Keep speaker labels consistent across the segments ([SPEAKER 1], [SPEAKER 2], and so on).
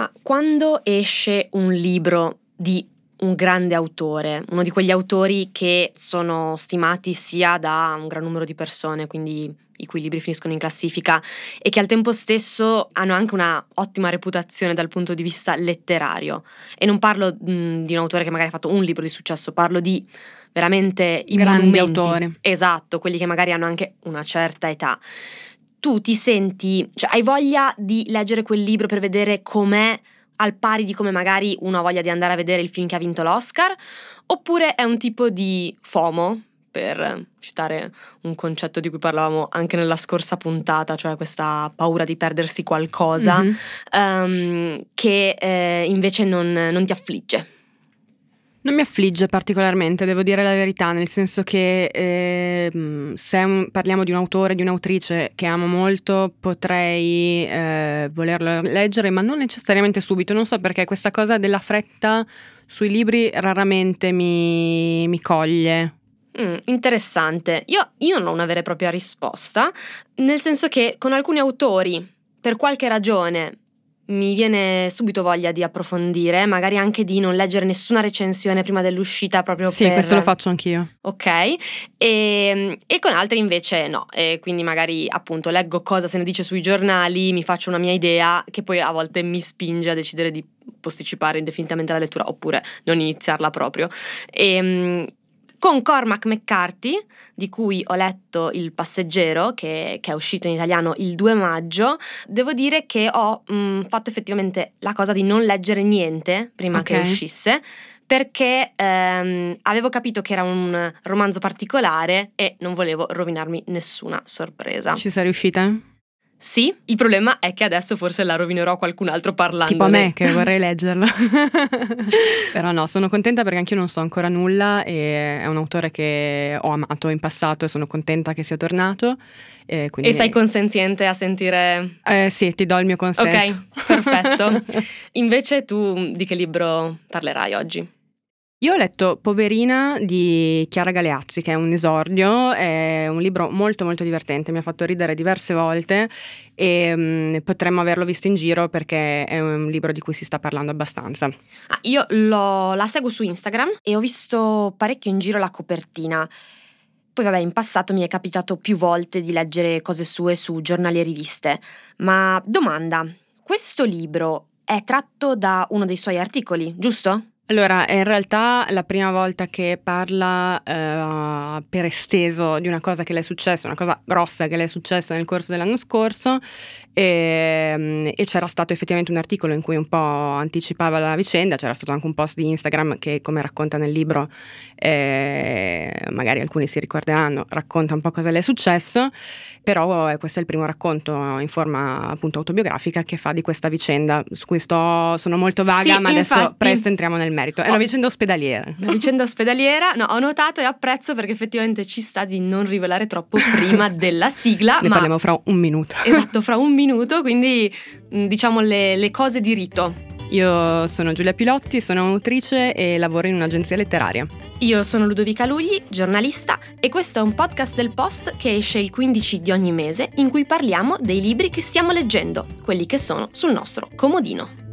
[SPEAKER 1] Ma quando esce un libro di un grande autore, uno di quegli autori che sono stimati sia da un gran numero di persone, quindi i cui libri finiscono in classifica e che al tempo stesso hanno anche una ottima reputazione dal punto di vista letterario. E non parlo mh, di un autore che magari ha fatto un libro di successo, parlo di veramente i
[SPEAKER 2] grandi autori.
[SPEAKER 1] Esatto, quelli che magari hanno anche una certa età. Tu ti senti, cioè hai voglia di leggere quel libro per vedere com'è al pari di come magari uno ha voglia di andare a vedere il film che ha vinto l'Oscar? Oppure è un tipo di FOMO, per citare un concetto di cui parlavamo anche nella scorsa puntata, cioè questa paura di perdersi qualcosa,
[SPEAKER 2] Mhm.
[SPEAKER 1] um, che eh, invece non, non ti affligge.
[SPEAKER 2] Non mi affligge particolarmente, devo dire la verità, nel senso che ehm, se un- parliamo di un autore, di un'autrice che amo molto, potrei eh, volerlo leggere, ma non necessariamente subito. Non so perché questa cosa della fretta sui libri raramente mi, mi coglie.
[SPEAKER 1] Mm, interessante. Io, io non ho una vera e propria risposta, nel senso che con alcuni autori, per qualche ragione, mi viene subito voglia di approfondire, magari anche di non leggere nessuna recensione prima dell'uscita proprio
[SPEAKER 2] Sì,
[SPEAKER 1] per...
[SPEAKER 2] questo lo faccio anch'io.
[SPEAKER 1] Ok, e, e con altri invece no, e quindi magari appunto leggo cosa se ne dice sui giornali, mi faccio una mia idea che poi a volte mi spinge a decidere di posticipare indefinitamente la lettura oppure non iniziarla proprio. E, con Cormac McCarthy, di cui ho letto Il passeggero, che, che è uscito in italiano il 2 maggio, devo dire che ho mh, fatto effettivamente la cosa di non leggere niente prima che
[SPEAKER 2] Ok.
[SPEAKER 1] uscisse, perché ehm, avevo capito che era un romanzo particolare e non volevo rovinarmi nessuna sorpresa.
[SPEAKER 2] Ci sei riuscita?
[SPEAKER 1] Sì, il problema è che adesso forse la rovinerò a qualcun altro parlando.
[SPEAKER 2] Tipo a me che vorrei leggerlo. Però no, sono contenta perché anch'io non so ancora nulla e è un autore che ho amato in passato e sono contenta che sia tornato. E, quindi,
[SPEAKER 1] E sei consenziente a sentire...
[SPEAKER 2] Eh, sì, ti do il mio consenso.
[SPEAKER 1] Ok, perfetto. Invece tu di che libro parlerai oggi?
[SPEAKER 2] Io ho letto Poverina di Chiara Galeazzi, che è un esordio, è un libro molto molto divertente, mi ha fatto ridere diverse volte e mm, potremmo averlo visto in giro perché è un libro di cui si sta parlando abbastanza.
[SPEAKER 1] Ah, io l'ho- la seguo su Instagram e ho visto parecchio in giro la copertina. Poi vabbè, in passato mi è capitato più volte di leggere cose sue su giornali e riviste. Ma domanda, questo libro è tratto da uno dei suoi articoli, giusto?
[SPEAKER 2] Allora, è in realtà la prima volta che parla eh, per esteso di una cosa che le è successa, una cosa grossa che le è successa nel corso dell'anno scorso e, e c'era stato effettivamente un articolo in cui un po' anticipava la vicenda, c'era stato anche un post di Instagram che come racconta nel libro, eh, magari alcuni si ricorderanno, racconta un po' cosa le è successo, però eh, questo è il primo racconto in forma appunto autobiografica che fa di questa vicenda, su cui sto, sono molto vaga,
[SPEAKER 1] Sì,
[SPEAKER 2] ma adesso
[SPEAKER 1] infatti.
[SPEAKER 2] presto entriamo nel merito. È una
[SPEAKER 1] Oh.
[SPEAKER 2] vicenda ospedaliera.
[SPEAKER 1] Una vicenda ospedaliera, no, ho notato e apprezzo perché effettivamente ci sta di non rivelare troppo prima della sigla,
[SPEAKER 2] Ne
[SPEAKER 1] ma
[SPEAKER 2] parliamo fra un minuto.
[SPEAKER 1] esatto, fra un minuto, quindi mh, diciamo le, le cose di rito.
[SPEAKER 2] Io sono Giulia Pilotti, sono autrice e lavoro in un'agenzia letteraria.
[SPEAKER 1] Io sono Ludovica Lugli, giornalista, e questo è un podcast del Post che esce il 15 di ogni mese in cui parliamo dei libri che stiamo leggendo, quelli che sono sul nostro comodino.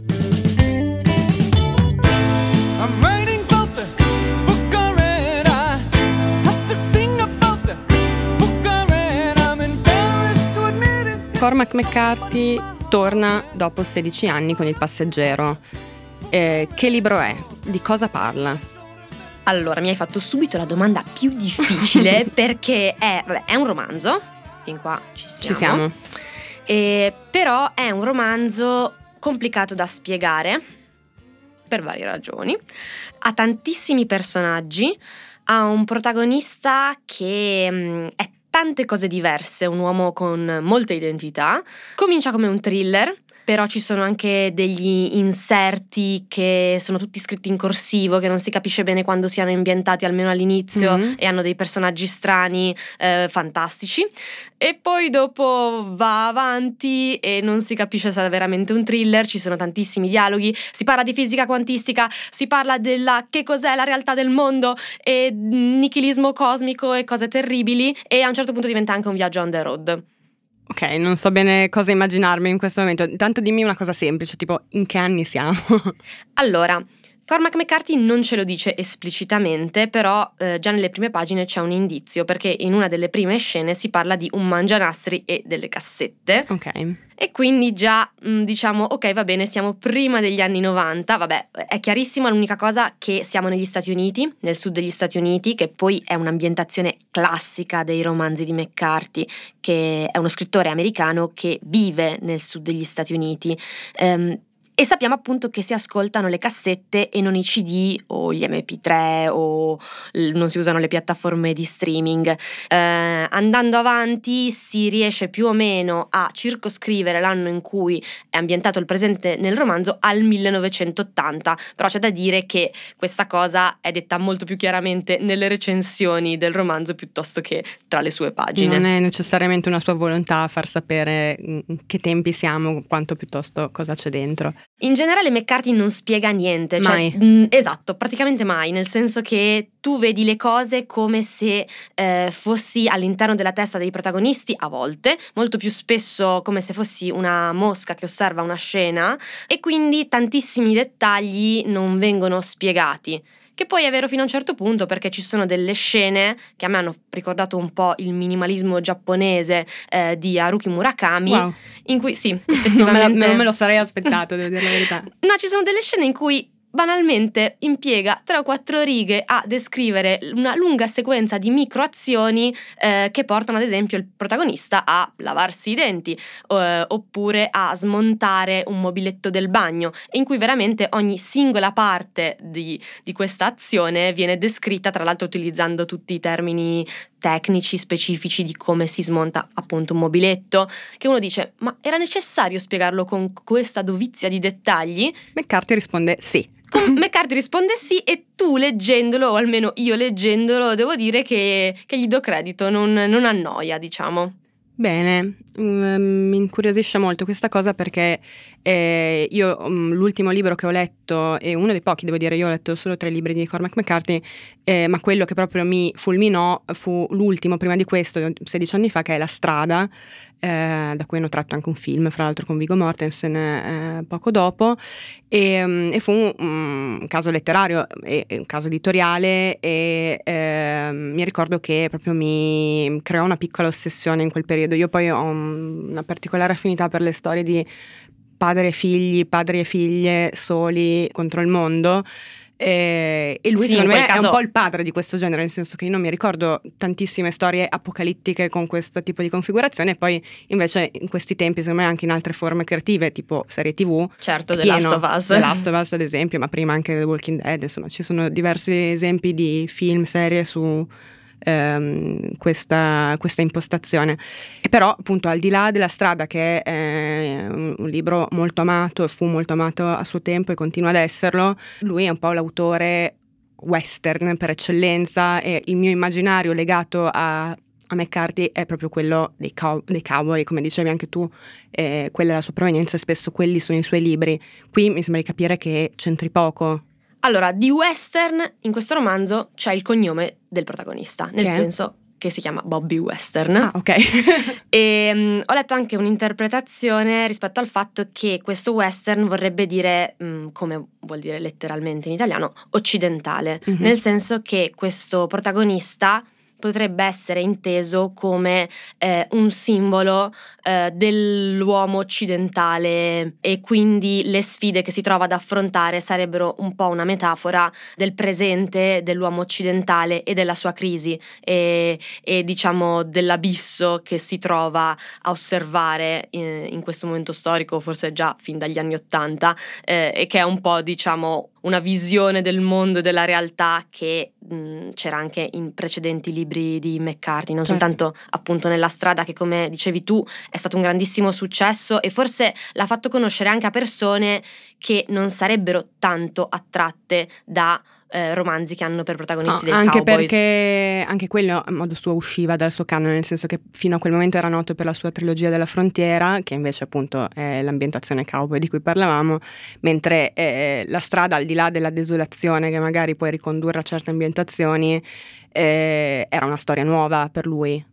[SPEAKER 2] Cormac McCarthy torna dopo 16 anni con Il passeggero. Eh, che libro è? Di cosa parla?
[SPEAKER 1] Allora, mi hai fatto subito la domanda più difficile perché è, vabbè, è un romanzo, fin qua ci siamo.
[SPEAKER 2] Ci siamo.
[SPEAKER 1] E, però è un romanzo complicato da spiegare per varie ragioni. Ha tantissimi personaggi, ha un protagonista che mm, è tante cose diverse, un uomo con molte identità. Comincia come un thriller. Però ci sono anche degli inserti che sono tutti scritti in corsivo, che non si capisce bene quando siano ambientati, almeno all'inizio,
[SPEAKER 2] Mhm.
[SPEAKER 1] e hanno dei personaggi strani, eh, fantastici. E poi dopo va avanti e non si capisce se è veramente un thriller, ci sono tantissimi dialoghi, si parla di fisica quantistica, si parla della che cos'è la realtà del mondo e nichilismo cosmico e cose terribili e a un certo punto diventa anche un viaggio on the road.
[SPEAKER 2] Ok, non so bene cosa immaginarmi in questo momento. Intanto dimmi una cosa semplice, tipo in che anni siamo?
[SPEAKER 1] Allora, Cormac McCarthy non ce lo dice esplicitamente, però eh, già nelle prime pagine c'è un indizio, perché in una delle prime scene si parla di un mangianastri e delle cassette.
[SPEAKER 2] ok.
[SPEAKER 1] E quindi già mh, diciamo, ok, va bene, siamo prima degli anni 90, vabbè, è chiarissima l'unica cosa che siamo negli Stati Uniti, nel sud degli Stati Uniti, che poi è un'ambientazione classica dei romanzi di McCarthy, che è uno scrittore americano che vive nel sud degli Stati Uniti. Ehm, e sappiamo appunto che si ascoltano le cassette e non i CD o gli MP3 o non si usano le piattaforme di streaming. Eh, andando avanti si riesce più o meno a circoscrivere l'anno in cui è ambientato il presente nel romanzo al 1980, però c'è da dire che questa cosa è detta molto più chiaramente nelle recensioni del romanzo piuttosto che tra le sue pagine.
[SPEAKER 2] Non è necessariamente una sua volontà far sapere in che tempi siamo, quanto piuttosto cosa c'è dentro.
[SPEAKER 1] In generale McCarthy non spiega niente, cioè,
[SPEAKER 2] Mai.
[SPEAKER 1] mh, esatto, praticamente mai, nel senso che tu vedi le cose come se eh, fossi all'interno della testa dei protagonisti a volte, molto più spesso come se fossi una mosca che osserva una scena e quindi tantissimi dettagli non vengono spiegati. Che poi è vero fino a un certo punto perché ci sono delle scene che a me hanno ricordato un po' il minimalismo giapponese eh, di Haruki Murakami,
[SPEAKER 2] Wow,
[SPEAKER 1] in cui sì,
[SPEAKER 2] non me,
[SPEAKER 1] effettivamente...
[SPEAKER 2] non me lo sarei aspettato, devo dire la verità.
[SPEAKER 1] No, ci sono delle scene in cui banalmente impiega tre o quattro righe a descrivere una lunga sequenza di microazioni eh, che portano ad esempio il protagonista a lavarsi i denti eh, oppure a smontare un mobiletto del bagno in cui veramente ogni singola parte di, di questa azione viene descritta tra l'altro utilizzando tutti i termini tecnici specifici di come si smonta appunto un mobiletto che uno dice ma era necessario spiegarlo con questa dovizia di dettagli
[SPEAKER 2] McCarthy risponde sì.
[SPEAKER 1] McCarthy risponde sì e tu leggendolo, o almeno io leggendolo, devo dire che, che gli do credito, non, non annoia, diciamo.
[SPEAKER 2] Bene, mm, mi incuriosisce molto questa cosa perché eh, io mm, l'ultimo libro che ho letto, e uno dei pochi devo dire, io ho letto solo tre libri di Cormac McCarthy, eh, ma quello che proprio mi fulminò fu l'ultimo prima di questo, 16 anni fa, che è La strada, eh, da cui hanno tratto anche un film, fra l'altro con Vigo Mortensen eh, poco dopo, e, mm, e fu un, un caso letterario, e, un caso editoriale e ehm, mi ricordo che proprio mi creò una piccola ossessione in quel periodo. Io poi ho un- una particolare affinità per le storie di padre e figli, padri e figlie soli contro il mondo. E, e lui
[SPEAKER 1] Sì,
[SPEAKER 2] secondo me
[SPEAKER 1] quel
[SPEAKER 2] è un
[SPEAKER 1] caso-
[SPEAKER 2] po' il padre di questo genere, nel senso che io non mi ricordo tantissime storie apocalittiche con questo tipo di configurazione, e poi invece in questi tempi, secondo me, anche in altre forme creative, tipo serie TV,
[SPEAKER 1] Certo, The Last
[SPEAKER 2] pieno.
[SPEAKER 1] of Us.
[SPEAKER 2] The Last of Us, ad esempio, ma prima anche The Walking Dead, insomma, ci sono diversi esempi di film, serie su ehm, questa, questa impostazione. E però, appunto, al di là della strada, che è eh, un libro molto amato fu molto amato a suo tempo e continua ad esserlo, lui è un po' l'autore western per eccellenza e il mio immaginario legato a a McCarthy è proprio quello dei, cow- dei cowboy, come dicevi anche tu, eh, quella è la sua provenienza e spesso quelli sono i suoi libri. Qui mi sembra di capire che c'entri poco.
[SPEAKER 1] Allora, di western in questo romanzo c'è il cognome del protagonista, nel
[SPEAKER 2] Che
[SPEAKER 1] senso che si chiama Bobby Western.
[SPEAKER 2] Ah, ok.
[SPEAKER 1] E mm, ho letto anche un'interpretazione rispetto al fatto che questo western vorrebbe dire, mm, come vuol dire letteralmente in italiano, occidentale,
[SPEAKER 2] Mhm.
[SPEAKER 1] nel senso che questo protagonista potrebbe essere inteso come eh, un simbolo eh, dell'uomo occidentale. E quindi le sfide che si trova ad affrontare sarebbero un po' una metafora del presente dell'uomo occidentale e della sua crisi e, e, diciamo dell'abisso che si trova a osservare eh, in questo momento storico, forse già fin dagli anni Ottanta, eh, e che è un po' diciamo una visione del mondo e della realtà che mh, c'era anche in precedenti libri di McCarthy, non
[SPEAKER 2] Certo.
[SPEAKER 1] soltanto appunto nella strada che come dicevi tu è stato un grandissimo successo e forse l'ha fatto conoscere anche a persone che non sarebbero tanto attratte da eh, romanzi che hanno per protagonisti
[SPEAKER 2] No,
[SPEAKER 1] dei
[SPEAKER 2] anche
[SPEAKER 1] cowboys.
[SPEAKER 2] perché anche quello a modo suo usciva dal suo canone, nel senso che fino a quel momento era noto per la sua trilogia della frontiera, che invece appunto è l'ambientazione cowboy di cui parlavamo, mentre eh, la strada al di là della desolazione che magari puoi ricondurre a certe ambientazioni, eh, era una storia nuova per lui.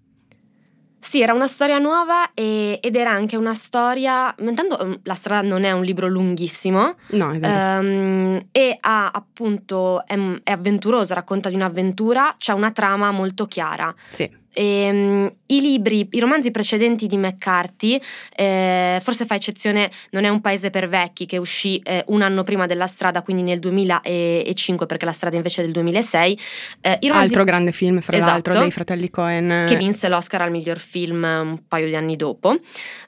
[SPEAKER 1] Sì, era una storia nuova e- ed era anche una storia. Intanto mm, La strada non è un libro lunghissimo.
[SPEAKER 2] No, è vero.
[SPEAKER 1] ehm, e ha appunto è, è avventuroso, racconta di un'avventura, c'è una trama molto chiara.
[SPEAKER 2] sì.
[SPEAKER 1] Ehm, I libri, i romanzi precedenti di McCarthy, eh, forse fa eccezione Non è un paese per vecchi, che uscì eh, un anno prima della strada, quindi nel 2005, perché la strada invece è del 2006. Eh, romanzi
[SPEAKER 2] Altro grande film, fra
[SPEAKER 1] Esatto.
[SPEAKER 2] l'altro, dei fratelli Cohen.
[SPEAKER 1] che vinse l'Oscar al miglior film un paio di anni dopo.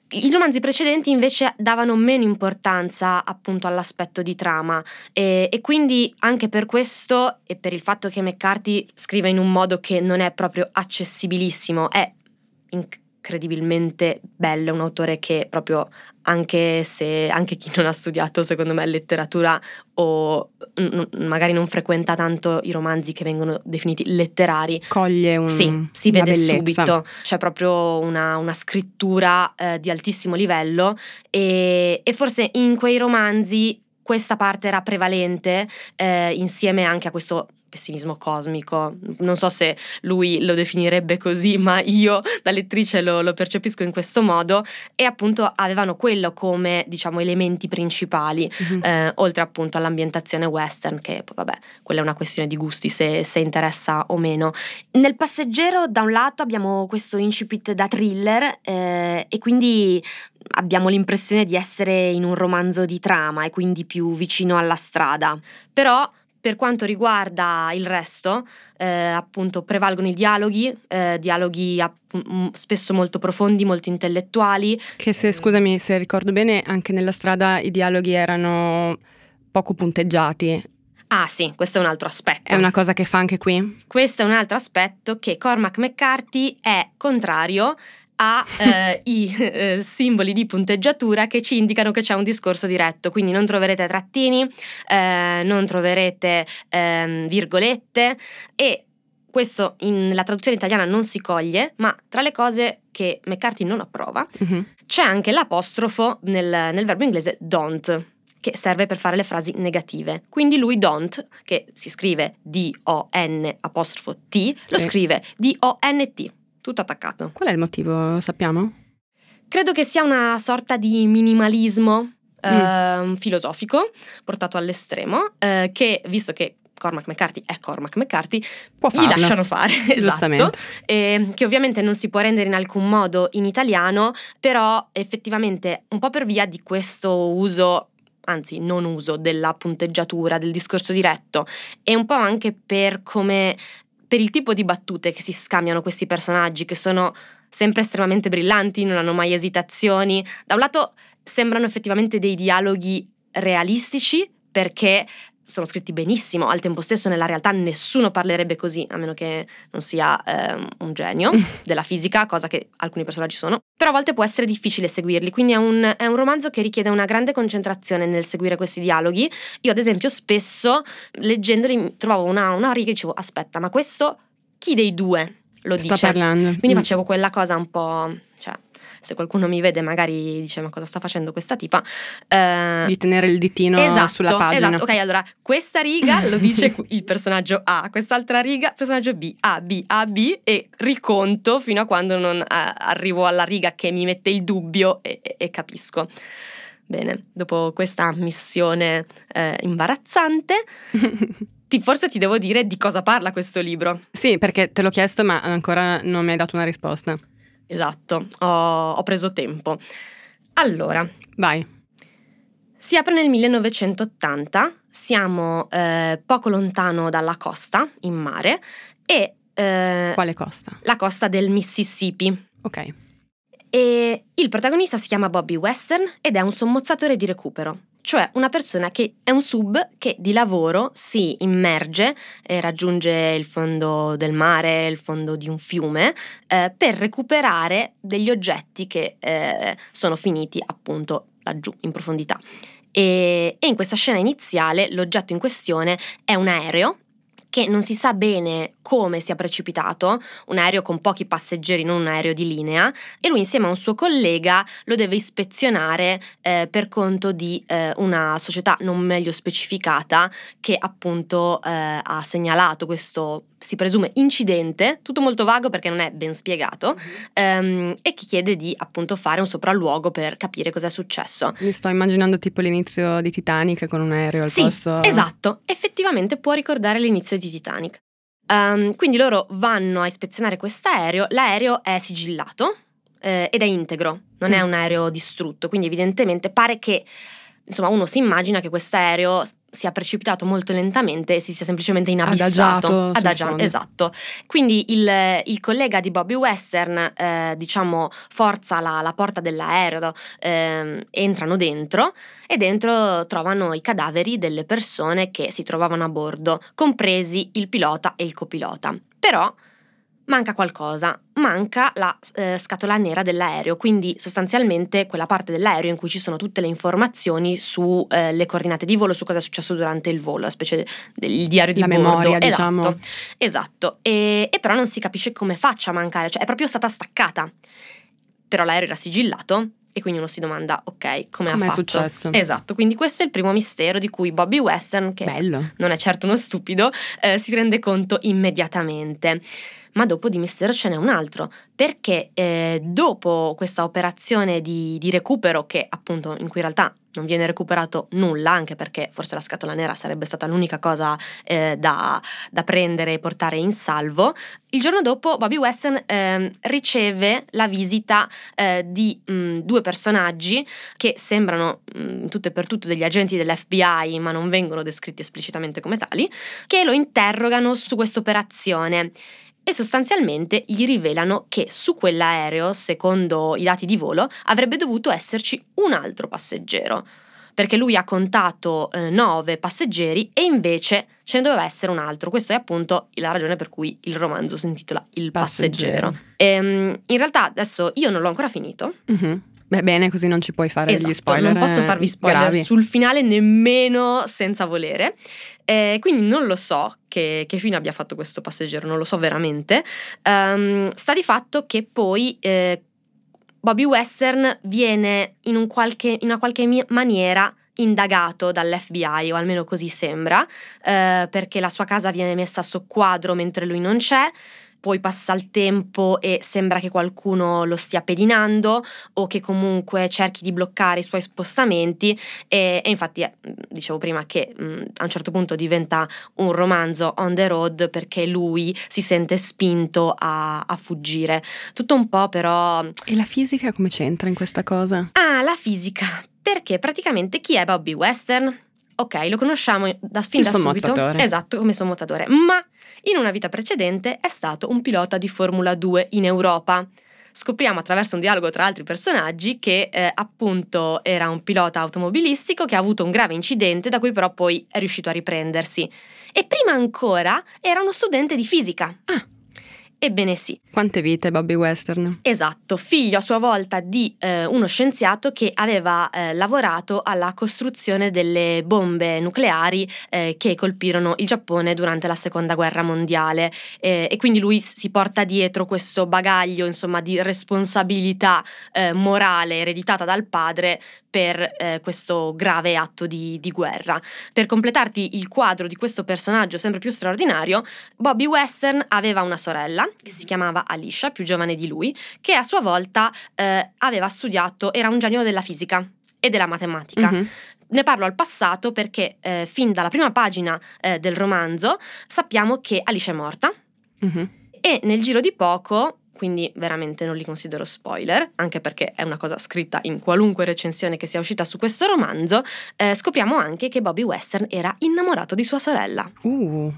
[SPEAKER 1] I romanzi precedenti invece davano meno importanza appunto all'aspetto di trama. E, e quindi anche per questo e per il fatto che McCarthy scrive in un modo che non è proprio accessibilissimo, è incredibilmente bello, è un autore che proprio anche se anche chi non ha studiato secondo me letteratura o mm, magari non frequenta tanto i romanzi che vengono definiti letterari
[SPEAKER 2] coglie un,
[SPEAKER 1] sì, si vede
[SPEAKER 2] bellezza.
[SPEAKER 1] subito, c'è proprio una, una scrittura eh, di altissimo livello e, e forse in quei romanzi questa parte era prevalente eh, insieme anche a questo pessimismo cosmico. Non so se lui lo definirebbe così, ma io da lettrice lo, lo percepisco in questo modo e appunto avevano quello come diciamo elementi principali
[SPEAKER 2] Mhm.
[SPEAKER 1] eh, oltre appunto all'ambientazione western, che poi vabbè, quella è una questione di gusti se, se interessa o meno. Nel passeggero, da un lato, abbiamo questo incipit da thriller eh, e quindi abbiamo l'impressione di essere in un romanzo di trama e quindi più vicino alla strada. Però. Per quanto riguarda il resto, eh, appunto, prevalgono i dialoghi, eh, dialoghi app- m- spesso molto profondi, molto intellettuali,
[SPEAKER 2] Che se, scusami, se ricordo bene, anche nella strada i dialoghi erano poco punteggiati.
[SPEAKER 1] Ah sì, questo è un altro aspetto.
[SPEAKER 2] È una cosa che fa anche qui?
[SPEAKER 1] Questo è un altro aspetto che Cormac McCarthy è contrario a eh, i eh, simboli di punteggiatura che ci indicano che c'è un discorso diretto, quindi non troverete trattini, eh, non troverete ehm, virgolette e questo in- nella traduzione italiana non si coglie, ma tra le cose che McCarthy non approva
[SPEAKER 2] Mhm.
[SPEAKER 1] c'è anche l'apostrofo nel, nel verbo inglese don't, che serve per fare le frasi negative. Quindi lui don't, che si scrive D-O-N apostrofo T, lo
[SPEAKER 2] Sì.
[SPEAKER 1] scrive D-O-N-T, tutto attaccato.
[SPEAKER 2] Qual è il motivo? Sappiamo?
[SPEAKER 1] Credo che sia una sorta di minimalismo ehm, filosofico portato all'estremo, eh, che visto che Cormac McCarthy è Cormac McCarthy,
[SPEAKER 2] Può
[SPEAKER 1] gli
[SPEAKER 2] farlo.
[SPEAKER 1] lasciano fare, esatto, e che ovviamente non si può rendere in alcun modo in italiano, però effettivamente un po' per via di questo uso, anzi non uso della punteggiatura, del discorso diretto e un po' anche per come per il tipo di battute che si scambiano questi personaggi che sono sempre estremamente brillanti, non hanno mai esitazioni. Da un lato sembrano effettivamente dei dialoghi realistici perché sono scritti benissimo, al tempo stesso nella realtà nessuno parlerebbe così, a meno che non sia ehm, un genio della fisica, cosa che alcuni personaggi sono, però a volte può essere difficile seguirli, quindi è un, è un romanzo che richiede una grande concentrazione nel seguire questi dialoghi. Io ad esempio spesso leggendoli trovavo una, una riga e dicevo aspetta, ma questo chi dei due lo
[SPEAKER 2] Sta
[SPEAKER 1] dice?
[SPEAKER 2] parlando.
[SPEAKER 1] Quindi
[SPEAKER 2] Mm.
[SPEAKER 1] facevo quella cosa un po', se qualcuno mi vede magari dice ma cosa sta facendo questa tipa? Eh,
[SPEAKER 2] Di tenere il ditino
[SPEAKER 1] esatto,
[SPEAKER 2] sulla pagina.
[SPEAKER 1] Esatto, ok, allora questa riga lo dice il personaggio A, quest'altra riga personaggio B, A, B, A, B e riconto fino a quando non eh, arrivo alla riga che mi mette il dubbio e, e- e capisco. Bene, dopo questa missione eh, imbarazzante, ti- forse ti devo dire di cosa parla questo libro.
[SPEAKER 2] sì, perché te l'ho chiesto, ma ancora non mi hai dato una risposta.
[SPEAKER 1] Esatto, ho, ho preso tempo. Allora,
[SPEAKER 2] Vai.
[SPEAKER 1] Si apre nel 1980, siamo eh, poco lontano dalla costa, in mare, e eh,
[SPEAKER 2] Quale costa?
[SPEAKER 1] la costa del Mississippi.
[SPEAKER 2] Ok.
[SPEAKER 1] E il protagonista si chiama Bobby Western ed è un sommozzatore di recupero, cioè una persona che è un sub che di lavoro si immerge e raggiunge il fondo del mare, il fondo di un fiume, eh, per recuperare degli oggetti che eh, sono finiti appunto laggiù in profondità. E, e in questa scena iniziale l'oggetto in questione è un aereo che non si sa bene come sia precipitato, un aereo con pochi passeggeri, non un aereo di linea, e lui insieme a un suo collega lo deve ispezionare eh, per conto di eh, una società non meglio specificata che appunto eh, ha segnalato questo si presume incidente, tutto molto vago perché non è ben spiegato, ehm, e che chiede di appunto fare un sopralluogo per capire cosa è successo.
[SPEAKER 2] Mi sto immaginando tipo l'inizio di Titanic con un aereo al
[SPEAKER 1] Sì,
[SPEAKER 2] posto.
[SPEAKER 1] esatto, effettivamente può ricordare l'inizio di Titanic. Ehm, quindi loro vanno a ispezionare quest'aereo, l'aereo è sigillato eh, ed è integro, non è
[SPEAKER 2] Mm.
[SPEAKER 1] un aereo distrutto, quindi evidentemente pare che, insomma, uno si immagina che quest'aereo sia precipitato molto lentamente e si sia semplicemente inabissato.
[SPEAKER 2] Adagiato
[SPEAKER 1] esatto. Quindi il, il collega di Bobby Western, eh, diciamo, forza la, la porta dell'aereo, ehm, entrano dentro e dentro trovano i cadaveri delle persone che si trovavano a bordo, compresi il pilota e il copilota. Però manca qualcosa, manca la eh, scatola nera dell'aereo, quindi sostanzialmente quella parte dell'aereo in cui ci sono tutte le informazioni sulle coordinate di volo, su cosa è successo durante il volo, la specie del diario di
[SPEAKER 2] La
[SPEAKER 1] bordo.
[SPEAKER 2] memoria,
[SPEAKER 1] esatto,
[SPEAKER 2] diciamo.
[SPEAKER 1] Esatto, e, e però non si capisce come faccia a mancare, cioè è proprio stata staccata. Però l'aereo era sigillato e quindi uno si domanda, ok, come ha fatto?
[SPEAKER 2] successo?
[SPEAKER 1] Esatto, quindi questo è il primo mistero di cui Bobby Western, che
[SPEAKER 2] Bello.
[SPEAKER 1] non è certo uno stupido, eh, si rende conto immediatamente. Ma dopo di mistero ce n'è un altro, perché eh, dopo questa operazione di, di recupero, che appunto in cui in realtà non viene recuperato nulla, anche perché forse la scatola nera sarebbe stata l'unica cosa eh, da, da prendere e portare in salvo, il giorno dopo Bobby Western ehm, riceve la visita eh, di mh, due personaggi che sembrano mh, in tutto e per tutto degli agenti dell'FBI, ma non vengono descritti esplicitamente come tali, che lo interrogano su questa operazione e sostanzialmente gli rivelano che su quell'aereo, secondo i dati di volo, avrebbe dovuto esserci un altro passeggero. Perché lui ha contato eh, nove passeggeri e invece ce ne doveva essere un altro. Questa è appunto la ragione per cui il romanzo si intitola Il passeggero.
[SPEAKER 2] Passeggero.
[SPEAKER 1] Ehm, in realtà adesso io non l'ho ancora finito,
[SPEAKER 2] Mhm. Beh, bene, così non ci puoi fare
[SPEAKER 1] Esatto,
[SPEAKER 2] gli spoiler.
[SPEAKER 1] non posso
[SPEAKER 2] eh,
[SPEAKER 1] farvi spoiler
[SPEAKER 2] gravi.
[SPEAKER 1] sul finale nemmeno senza volere. Eh, quindi non lo so che, che fine abbia fatto questo passeggero, non lo so veramente. Ehm, sta di fatto che poi eh, Bobby Western viene in, un qualche, in una qualche maniera indagato dall'FBI, o almeno così sembra, eh, perché la sua casa viene messa a soqquadro mentre lui non c'è. Poi passa il tempo e sembra che qualcuno lo stia pedinando o che comunque cerchi di bloccare i suoi spostamenti e, e infatti eh, dicevo prima che mh, a un certo punto diventa un romanzo on the road perché lui si sente spinto a, a fuggire. Tutto un po' però...
[SPEAKER 2] E la fisica come c'entra in questa cosa?
[SPEAKER 1] Ah, la fisica. Perché praticamente chi è Bobby Western? Ok, lo conosciamo da fin
[SPEAKER 2] Il
[SPEAKER 1] da subito. Esatto, come sommozatore. Ma in una vita precedente è stato un pilota di Formula 2 in Europa. Scopriamo attraverso un dialogo tra altri personaggi che eh, appunto era un pilota automobilistico che ha avuto un grave incidente da cui però poi è riuscito a riprendersi. E prima ancora era uno studente di fisica.
[SPEAKER 2] Ah.
[SPEAKER 1] Ebbene sì,
[SPEAKER 2] Quante vite Bobby Western?
[SPEAKER 1] Esatto, figlio a sua volta di eh, uno scienziato che aveva eh, lavorato alla costruzione delle bombe nucleari eh, che colpirono il Giappone durante la seconda guerra mondiale. Eh, e quindi lui si porta dietro questo bagaglio insomma di responsabilità eh, morale ereditata dal padre per eh, questo grave atto di, di guerra. Per completarti il quadro di questo personaggio sempre più straordinario, Bobby Western aveva una sorella che si chiamava Alicia, più giovane di lui, che a sua volta eh, aveva studiato, era un genio della fisica e della matematica.
[SPEAKER 2] Mhm.
[SPEAKER 1] Ne parlo al passato perché eh, fin dalla prima pagina eh, del romanzo sappiamo che Alice è morta
[SPEAKER 2] Mhm.
[SPEAKER 1] e nel giro di poco, quindi veramente non li considero spoiler, anche perché è una cosa scritta in qualunque recensione che sia uscita su questo romanzo, eh, scopriamo anche che Bobby Western era innamorato di sua sorella.
[SPEAKER 2] Uh,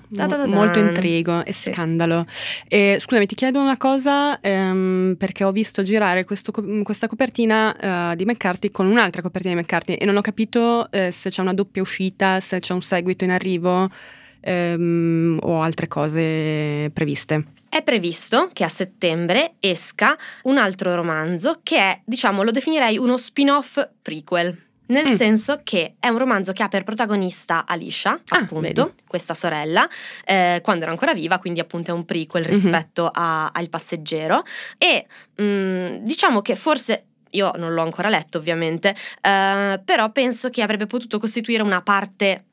[SPEAKER 2] molto intrigo e
[SPEAKER 1] Sì.
[SPEAKER 2] scandalo. E, scusami, ti chiedo una cosa ehm, perché ho visto girare questo questa copertina eh, di McCarthy con un'altra copertina di McCarthy e non ho capito eh, se c'è una doppia uscita, se c'è un seguito in arrivo ehm, o altre cose previste.
[SPEAKER 1] È previsto che a settembre esca un altro romanzo che è, diciamo, lo definirei uno spin-off prequel. Nel
[SPEAKER 2] Mm.
[SPEAKER 1] senso che è un romanzo che ha per protagonista Alicia,
[SPEAKER 2] Ah,
[SPEAKER 1] appunto,
[SPEAKER 2] vedi.
[SPEAKER 1] questa sorella, eh, quando era ancora viva, quindi appunto è un prequel
[SPEAKER 2] Mhm.
[SPEAKER 1] rispetto a- al passeggero. E mm, diciamo che forse. Io non l'ho ancora letto, ovviamente, eh, però penso che avrebbe potuto costituire una parte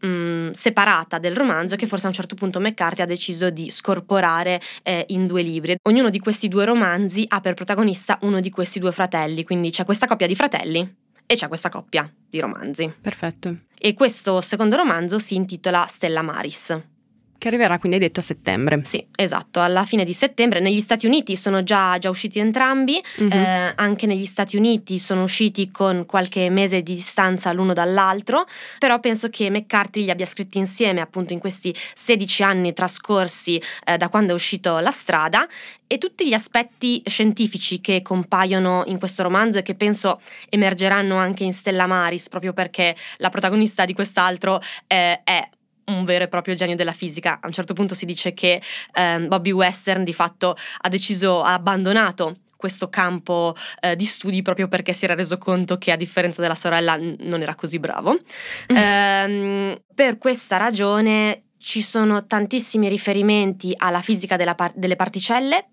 [SPEAKER 1] mh, separata del romanzo che forse a un certo punto McCarthy ha deciso di scorporare eh, in due libri. Ognuno di questi due romanzi ha per protagonista uno di questi due fratelli, quindi c'è questa coppia di fratelli e c'è questa coppia di romanzi.
[SPEAKER 2] Perfetto.
[SPEAKER 1] E questo secondo romanzo si intitola Stella Maris.
[SPEAKER 2] Che arriverà quindi hai detto a settembre.
[SPEAKER 1] Sì, esatto, alla fine di settembre. Negli Stati Uniti sono già, già usciti entrambi,
[SPEAKER 2] Mhm.
[SPEAKER 1] eh, anche negli Stati Uniti sono usciti con qualche mese di distanza l'uno dall'altro, però penso che McCarthy li abbia scritti insieme appunto in questi 16 anni trascorsi eh, da quando è uscito La strada e tutti gli aspetti scientifici che compaiono in questo romanzo e che penso emergeranno anche in Stella Maris, proprio perché la protagonista di quest'altro eh, è un vero e proprio genio della fisica. A un certo punto si dice che ehm, Bobby Western di fatto ha deciso, ha abbandonato questo campo eh, di studi proprio perché si era reso conto che a differenza della sorella n- non era così bravo. Ehm, per questa ragione ci sono tantissimi riferimenti alla fisica par- delle particelle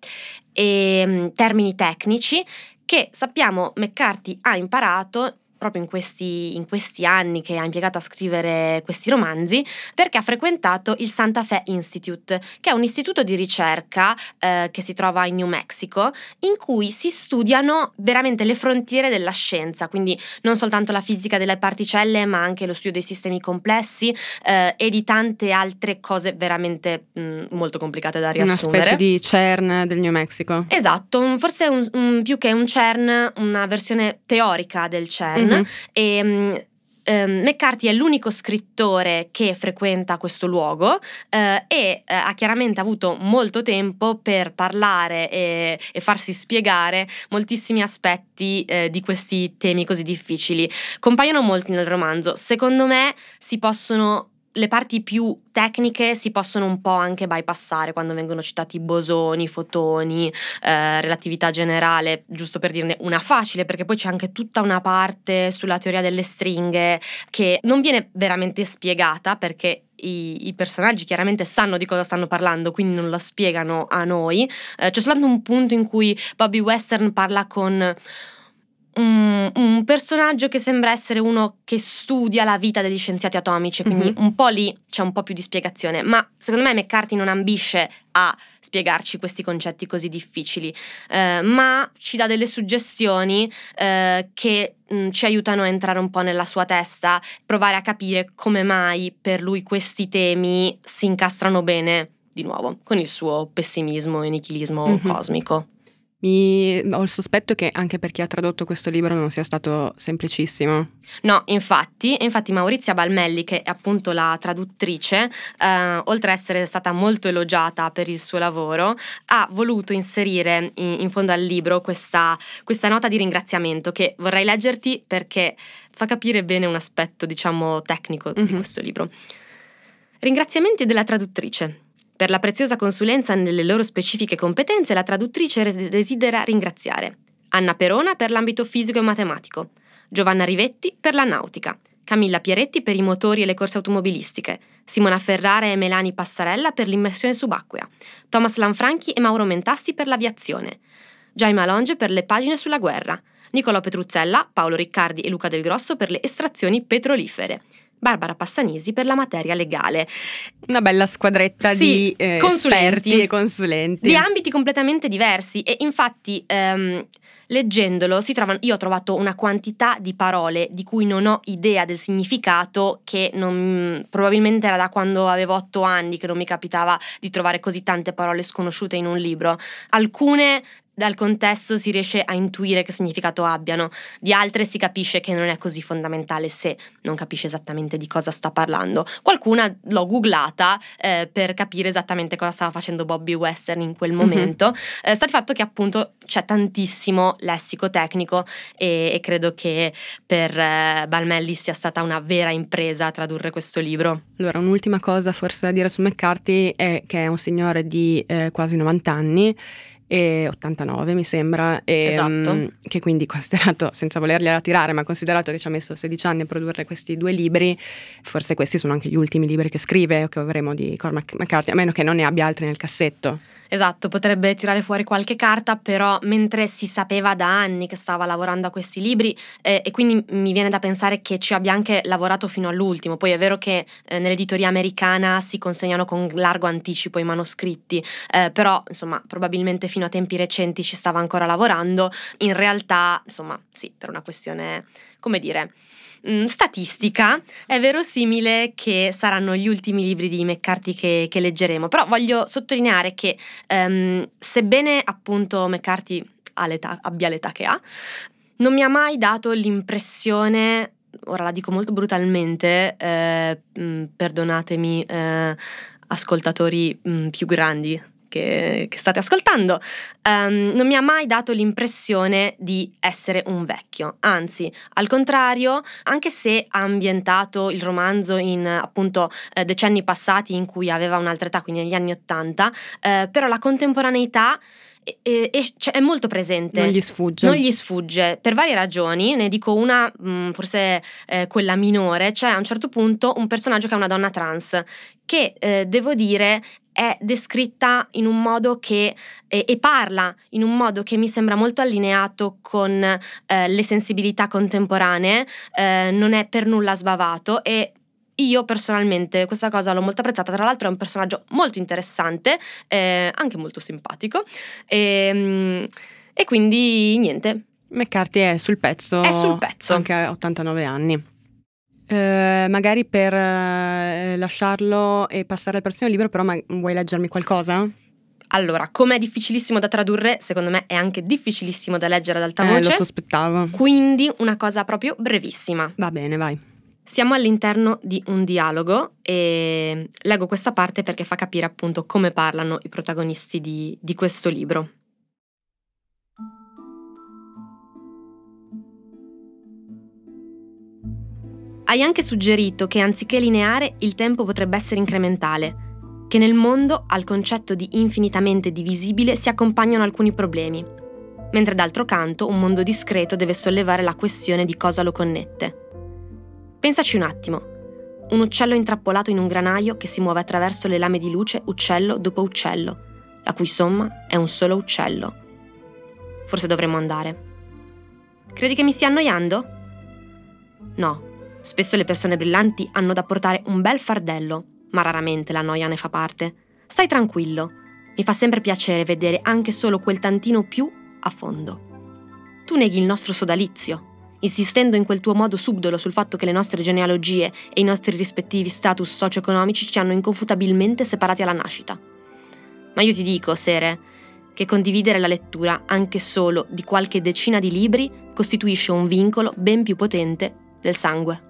[SPEAKER 1] e mm, termini tecnici che sappiamo McCarthy ha imparato proprio in questi, in questi anni che ha impiegato a scrivere questi romanzi, perché ha frequentato il Santa Fe Institute, che è un istituto di ricerca eh, che si trova in New Mexico, in cui si studiano veramente le frontiere della scienza, quindi non soltanto la fisica delle particelle, ma anche lo studio dei sistemi complessi eh, e di tante altre cose veramente mh, molto complicate da
[SPEAKER 2] Una
[SPEAKER 1] riassumere.
[SPEAKER 2] specie di CERN del New Mexico.
[SPEAKER 1] Esatto, forse un- un- più che un CERN, una versione teorica del CERN.
[SPEAKER 2] Mhm.
[SPEAKER 1] E, mm, ehm, McCarthy è l'unico scrittore che frequenta questo luogo eh, e eh, ha chiaramente avuto molto tempo per parlare e, e farsi spiegare moltissimi aspetti eh, di questi temi così difficili. Compaiono molti nel romanzo. Secondo me si possono. Le parti più tecniche si possono un po' anche bypassare quando vengono citati bosoni, fotoni, eh, relatività generale, giusto per dirne una facile, perché poi c'è anche tutta una parte sulla teoria delle stringhe che non viene veramente spiegata perché i, i personaggi chiaramente sanno di cosa stanno parlando, quindi non la spiegano a noi. Eh, c'è soltanto un punto in cui Bobby Western parla con un, un personaggio che sembra essere uno che studia la vita degli scienziati atomici, quindi
[SPEAKER 2] Mhm.
[SPEAKER 1] un po' lì c'è un po' più di spiegazione, ma secondo me McCarthy non ambisce a spiegarci questi concetti così difficili, eh, ma ci dà delle suggestioni eh, che mh, ci aiutano a entrare un po' nella sua testa, provare a capire come mai per lui questi temi si incastrano bene, di nuovo, con il suo pessimismo e nichilismo
[SPEAKER 2] Mhm.
[SPEAKER 1] cosmico.
[SPEAKER 2] Mi- ho il sospetto che anche per chi ha tradotto questo libro non sia stato semplicissimo.
[SPEAKER 1] No, infatti, infatti Maurizia Balmelli, che è appunto la traduttrice, eh, oltre a essere stata molto elogiata per il suo lavoro, ha voluto inserire in, in fondo al libro questa, questa nota di ringraziamento che vorrei leggerti perché fa capire bene un aspetto, diciamo, tecnico di
[SPEAKER 2] Mhm.
[SPEAKER 1] questo libro. Ringraziamenti della traduttrice. Per la preziosa consulenza nelle loro specifiche competenze, la traduttrice desidera ringraziare Anna Perona per l'ambito fisico e matematico, Giovanna Rivetti per la nautica, Camilla Pieretti per i motori e le corse automobilistiche, Simona Ferrara e Melani Passarella per l'immersione subacquea, Thomas Lanfranchi e Mauro Mentasti per l'aviazione, Jaime Alonge per le pagine sulla guerra, Nicolò Petruzzella, Paolo Riccardi e Luca Del Grosso per le estrazioni petrolifere, Barbara Passanisi per la materia legale.
[SPEAKER 2] Una bella squadretta
[SPEAKER 1] Sì,
[SPEAKER 2] di eh,
[SPEAKER 1] consulenti.
[SPEAKER 2] esperti e consulenti.
[SPEAKER 1] di ambiti completamente diversi e infatti ehm, leggendolo trovano, io ho trovato una quantità di parole di cui non ho idea del significato che non- probabilmente era da quando avevo otto anni che non mi capitava di trovare così tante parole sconosciute in un libro. Alcune dal contesto si riesce a intuire che significato abbiano, di altre si capisce che non è così fondamentale se non capisce esattamente di cosa sta parlando. Qualcuna l'ho googlata eh, per capire esattamente cosa stava facendo Bobby Western in quel momento. Eh, sta di fatto che appunto c'è tantissimo lessico tecnico e, e credo che per eh, Balmelli sia stata una vera impresa tradurre questo libro.
[SPEAKER 2] Allora, un'ultima cosa forse da dire su McCarthy è che è un signore di eh, quasi 90 anni e 89 mi sembra, e,
[SPEAKER 1] Esatto.
[SPEAKER 2] mm, che quindi considerato, senza volergliela tirare, ma considerato che ci ha messo 16 anni a produrre questi due libri, forse questi sono anche gli ultimi libri che scrive o che avremo di Cormac McCarthy, a meno che non ne abbia altri nel cassetto.
[SPEAKER 1] Esatto, potrebbe tirare fuori qualche carta, però mentre si sapeva da anni che stava lavorando a questi libri eh, e quindi mi viene da pensare che ci abbia anche lavorato fino all'ultimo. Poi è vero che eh, nell'editoria americana si consegnano con largo anticipo i manoscritti, eh, però insomma probabilmente fino a tempi recenti ci stava ancora lavorando. In realtà, insomma, sì, per una questione, come dire, mm, statistica, è verosimile che saranno gli ultimi libri di McCarthy che, che leggeremo. Però voglio sottolineare che, ehm, sebbene appunto McCarthy l'età- abbia l'età che ha, non mi ha mai dato l'impressione, ora la dico molto brutalmente, eh, mm, perdonatemi, eh, ascoltatori mm, più grandi. Che, che state ascoltando, ehm, non mi ha mai dato l'impressione di essere un vecchio, anzi, al contrario, anche se ha ambientato il romanzo in appunto eh, decenni passati in cui aveva un'altra età, quindi negli anni Ottanta, eh, però la contemporaneità è, è- è- cioè, è molto presente.
[SPEAKER 2] Non gli sfugge.
[SPEAKER 1] Non gli sfugge per varie ragioni, ne dico una, mh, forse eh, quella minore, c'è a un certo punto un personaggio che è una donna trans, che eh, devo dire è descritta in un modo che e, e parla in un modo che mi sembra molto allineato con eh, le sensibilità contemporanee, eh, non è per nulla sbavato e io personalmente questa cosa l'ho molto apprezzata, tra l'altro è un personaggio molto interessante, eh, anche molto simpatico e, mm, e quindi niente,
[SPEAKER 2] McCarthy è sul pezzo.
[SPEAKER 1] È sul pezzo.
[SPEAKER 2] Anche a 89 anni. Eh, magari per eh, lasciarlo e passare al prossimo libro, però ma- vuoi leggermi qualcosa?
[SPEAKER 1] Allora, come è difficilissimo da tradurre, secondo me è anche difficilissimo da leggere ad alta
[SPEAKER 2] Eh, lo
[SPEAKER 1] voce.
[SPEAKER 2] sospettavo.
[SPEAKER 1] quindi una cosa proprio brevissima.
[SPEAKER 2] Va bene, vai.
[SPEAKER 1] Siamo all'interno di un dialogo e leggo questa parte perché fa capire appunto come parlano i protagonisti di, di questo libro. Hai anche suggerito che anziché lineare il tempo potrebbe essere incrementale, che nel mondo al concetto di infinitamente divisibile si accompagnano alcuni problemi, mentre d'altro canto un mondo discreto deve sollevare la questione di cosa lo connette. Pensaci un attimo. Un uccello intrappolato in un granaio che si muove attraverso le lame di luce uccello dopo uccello, la cui somma è un solo uccello. Forse dovremmo andare. Credi che mi stia annoiando? No. Spesso le persone brillanti hanno da portare un bel fardello, ma raramente la noia ne fa parte. Stai tranquillo. Mi fa sempre piacere vedere anche solo quel tantino più a fondo. Tu neghi il nostro sodalizio, insistendo in quel tuo modo subdolo sul fatto che le nostre genealogie e i nostri rispettivi status socio-economici ci hanno inconfutabilmente separati alla nascita. Ma io ti dico, Sere, che condividere la lettura anche solo di qualche decina di libri costituisce un vincolo ben più potente del sangue.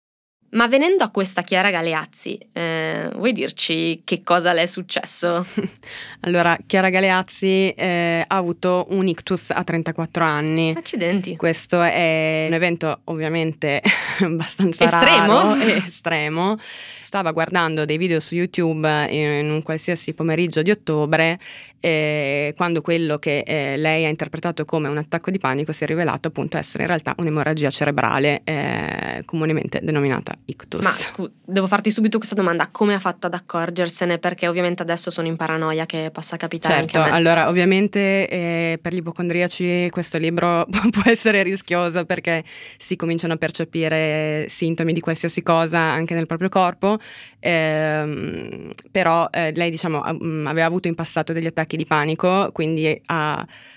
[SPEAKER 1] Ma venendo a questa Chiara Galeazzi, eh, vuoi dirci che cosa le è successo?
[SPEAKER 2] Allora, Chiara Galeazzi eh, ha avuto un ictus a 34 anni.
[SPEAKER 1] Accidenti.
[SPEAKER 2] Questo è un evento ovviamente abbastanza
[SPEAKER 1] Estremo?
[SPEAKER 2] raro estremo. Stava guardando dei video su YouTube in un qualsiasi pomeriggio di ottobre eh, quando quello che eh, lei ha interpretato come un attacco di panico si è rivelato appunto essere in realtà un'emorragia cerebrale eh, comunemente denominata ictus.
[SPEAKER 1] Ma scusa, devo farti subito questa domanda: come ha fatto ad accorgersene? Perché ovviamente adesso sono in paranoia che possa capitare
[SPEAKER 2] Certo, allora ovviamente eh, per gli ipocondriaci questo libro può essere rischioso perché si cominciano a percepire sintomi di qualsiasi cosa anche nel proprio corpo, ehm, però eh, lei diciamo mh, aveva avuto in passato degli attacchi di panico, quindi ha eh,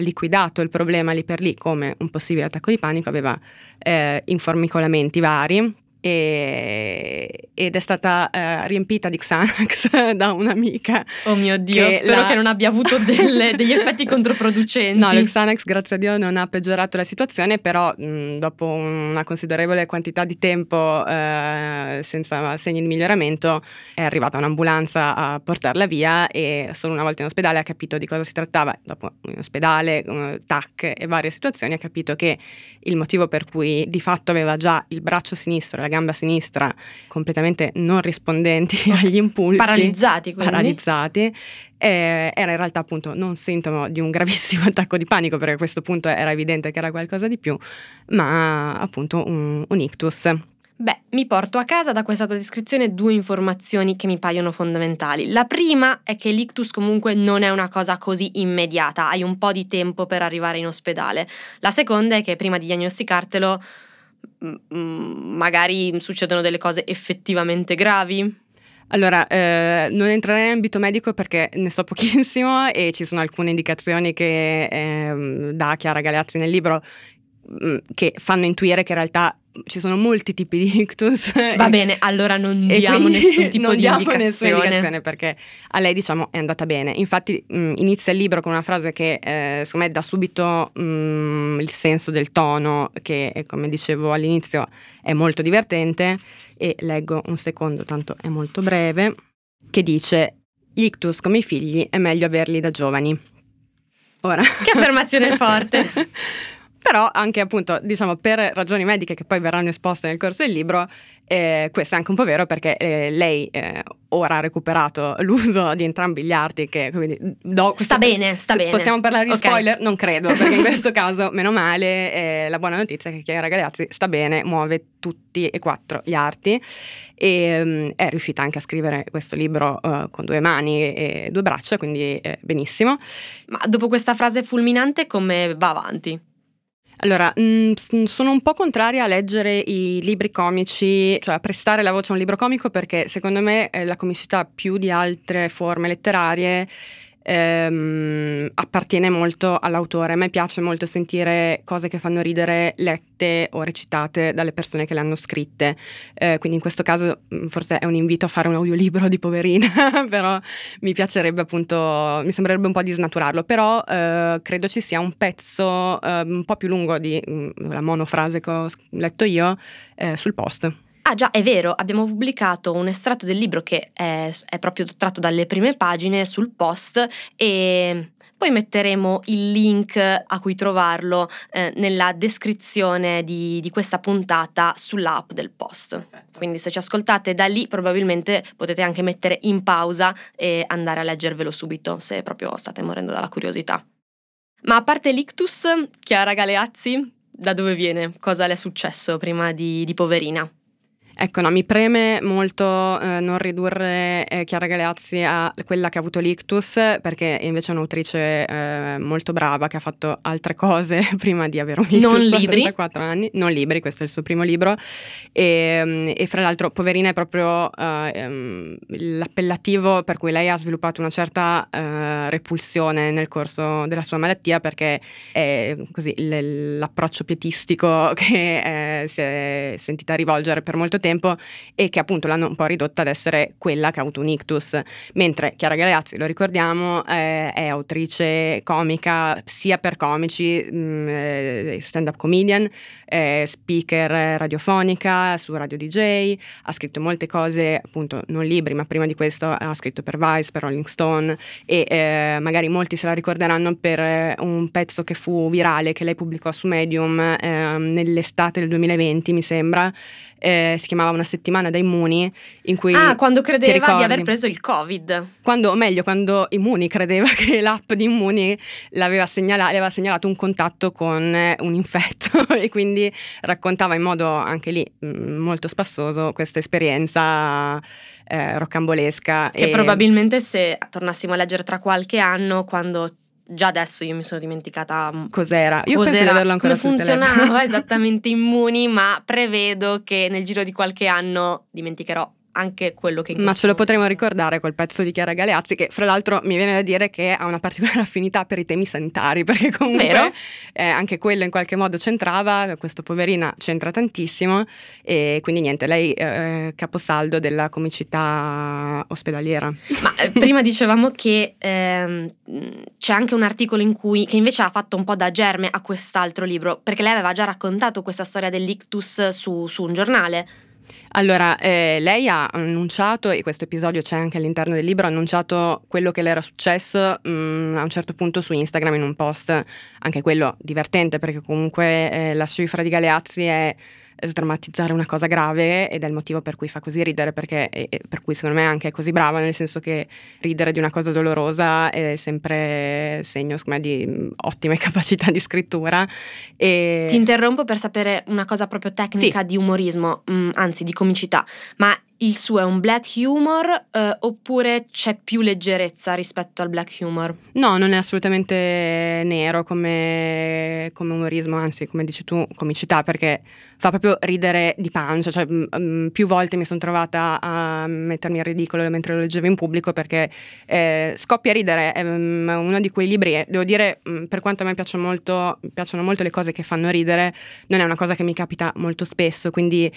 [SPEAKER 2] liquidato il problema lì per lì come un possibile attacco di panico, aveva eh, informicolamenti vari e- ed è stata eh, riempita di Xanax da un'amica.
[SPEAKER 1] Oh mio Dio,
[SPEAKER 2] Che
[SPEAKER 1] spero
[SPEAKER 2] la-
[SPEAKER 1] che non abbia avuto delle- degli effetti controproducenti.
[SPEAKER 2] No, lo Xanax grazie a Dio non ha peggiorato la situazione, però mh, dopo una considerevole quantità di tempo eh, senza segni di miglioramento è arrivata un'ambulanza a portarla via e solo una volta in ospedale ha capito di cosa si trattava. Dopo in ospedale, TAC e varie situazioni ha capito che il motivo per cui di fatto aveva già il braccio sinistro e la gamba sinistra completamente non rispondenti agli impulsi
[SPEAKER 1] Paralizzati, quindi.
[SPEAKER 2] paralizzati eh, era in realtà appunto non sintomo di un gravissimo attacco di panico perché a questo punto era evidente che era qualcosa di più ma appunto un, un ictus
[SPEAKER 1] Beh, mi porto a casa da questa tua descrizione due informazioni che mi paiono fondamentali. La prima è che l'ictus comunque non è una cosa così immediata, hai un po' di tempo per arrivare in ospedale. La seconda è che prima di diagnosticartelo magari succedono delle cose effettivamente gravi.
[SPEAKER 2] allora eh, non entrerei in ambito medico perché ne so pochissimo e ci sono alcune indicazioni che ehm, dà Chiara Galeazzi nel libro che fanno intuire che in realtà ci sono molti tipi di ictus
[SPEAKER 1] Va bene, allora non diamo nessun tipo
[SPEAKER 2] non
[SPEAKER 1] di
[SPEAKER 2] diamo
[SPEAKER 1] indicazione.
[SPEAKER 2] nessuna indicazione perché a lei diciamo è andata bene infatti mh, inizia il libro con una frase che eh, secondo me dà subito mh, il senso del tono che eh, come dicevo all'inizio è molto divertente e leggo un secondo tanto è molto breve che dice gli ictus come i figli è meglio averli da giovani ora
[SPEAKER 1] Che affermazione forte.
[SPEAKER 2] Però anche appunto diciamo per ragioni mediche che poi verranno esposte nel corso del libro eh, questo è anche un po' vero perché eh, lei eh, ora ha recuperato l'uso di entrambi gli arti che quindi do,
[SPEAKER 1] Sta bene, sta bene.
[SPEAKER 2] possiamo parlare di
[SPEAKER 1] Ok.
[SPEAKER 2] spoiler? Non credo perché in questo caso meno male eh, la buona notizia è che Chiara Galeazzi sta bene muove tutti e quattro gli arti e mm, è riuscita anche a scrivere questo libro eh, con due mani e due braccia quindi eh, benissimo
[SPEAKER 1] Ma dopo questa frase fulminante come va avanti?
[SPEAKER 2] Allora, mh, s- sono un po' contraria a leggere i libri comici, cioè a prestare la voce a un libro comico perché secondo me la comicità più di altre forme letterarie ehm, appartiene molto all'autore. A me piace molto sentire cose che fanno ridere lette o recitate dalle persone che le hanno scritte. Eh, quindi in questo caso mh, forse è un invito a fare un audiolibro di Poverina, però mi piacerebbe appunto, mi sembrerebbe un po' di snaturarlo, però eh, credo ci sia un pezzo eh, un po' più lungo di mm, la monofrase che ho letto io eh, sul post.
[SPEAKER 1] Ah già, è vero, abbiamo pubblicato un estratto del libro che è, è proprio tratto dalle prime pagine sul post e poi metteremo il link a cui trovarlo eh, nella descrizione di, di questa puntata sull'app del post. Quindi se ci ascoltate da lì probabilmente potete anche mettere in pausa e andare a leggervelo subito se proprio state morendo dalla curiosità. Ma a parte l'ictus, Chiara Galeazzi, da dove viene? Cosa le è successo prima di, di Poverina?
[SPEAKER 2] Ecco, no, mi preme molto eh, non ridurre eh, Chiara Galeazzi a quella che ha avuto l'ictus, perché invece è un'autrice eh, molto brava che ha fatto altre cose prima di avere un ictus
[SPEAKER 1] Non libri.
[SPEAKER 2] 34 anni. Non libri, questo è il suo primo libro. E, mm, e fra l'altro, Poverina è proprio eh, ehm, l'appellativo per cui lei ha sviluppato una certa eh, repulsione nel corso della sua malattia, perché è così l'approccio pietistico che eh, si è sentita rivolgere per molto tempo e che appunto l'hanno un po' ridotta ad essere quella che ha avuto un ictus, mentre Chiara Galeazzi, lo ricordiamo, eh, è autrice comica sia per comici, mh, eh, stand-up comedian, eh, speaker radiofonica su Radio DJ, ha scritto molte cose, appunto non libri, ma prima di questo ha scritto per Vice, per Rolling Stone e eh, magari molti se la ricorderanno per eh, un pezzo che fu virale che lei pubblicò su Medium ehm, nell'estate del 2020, mi sembra, eh, si chiamava Una settimana da immuni, in cui...
[SPEAKER 1] Ah, quando credeva di aver preso il Covid.
[SPEAKER 2] Quando, o meglio, quando Immuni credeva che l'app di Immuni l'aveva segnala- aveva segnalato un contatto con eh, un infetto e quindi raccontava in modo anche lì mh, molto spassoso questa esperienza eh, rocambolesca.
[SPEAKER 1] Che
[SPEAKER 2] e-
[SPEAKER 1] probabilmente se tornassimo a leggere tra qualche anno, quando già adesso io mi sono dimenticata mm,
[SPEAKER 2] Cos'era? Io penso di
[SPEAKER 1] cos'era,
[SPEAKER 2] averlo ancora sul
[SPEAKER 1] funzionava esattamente immuni, ma prevedo che nel giro di qualche anno dimenticherò anche quello che
[SPEAKER 2] Ma ce lo potremo
[SPEAKER 1] momento-
[SPEAKER 2] ricordare quel pezzo di Chiara Galeazzi che fra l'altro mi viene da dire che ha una particolare affinità per i temi sanitari perché comunque
[SPEAKER 1] Vero?
[SPEAKER 2] eh, anche quello in qualche modo c'entrava, questo poverina c'entra tantissimo e quindi niente, lei eh, caposaldo della comicità ospedaliera.
[SPEAKER 1] Ma eh, prima dicevamo che ehm, c'è anche un articolo in cui, che invece ha fatto un po' da germe a quest'altro libro, perché lei aveva già raccontato questa storia dell'ictus su, su un giornale.
[SPEAKER 2] Allora, eh, lei ha annunciato, e questo episodio c'è anche all'interno del libro, ha annunciato quello che le era successo mh, a un certo punto su Instagram in un post, anche quello divertente perché comunque eh, la cifra di Galeazzi è sdrammatizzare una cosa grave ed è il motivo per cui fa così ridere, perché, e- e per cui secondo me è anche così brava, nel senso che ridere di una cosa dolorosa è sempre segno me, di mh, ottime capacità di scrittura. E...
[SPEAKER 1] Ti interrompo per sapere una cosa proprio tecnica di umorismo, mm, anzi di comicità, ma il suo è un black humor eh, oppure c'è più leggerezza rispetto al black humor?
[SPEAKER 2] No, non è assolutamente nero come, come umorismo, anzi, come dici tu, comicità, perché fa proprio ridere di pancia. Cioè, mm, più volte mi sono trovata a mettermi a ridicolo mentre lo leggevo in pubblico perché eh, scoppia a ridere. È mm, uno di quei libri, devo dire, mm, per quanto a me piacciono molto, piacciono molto le cose che fanno ridere, non è una cosa che mi capita molto spesso, quindi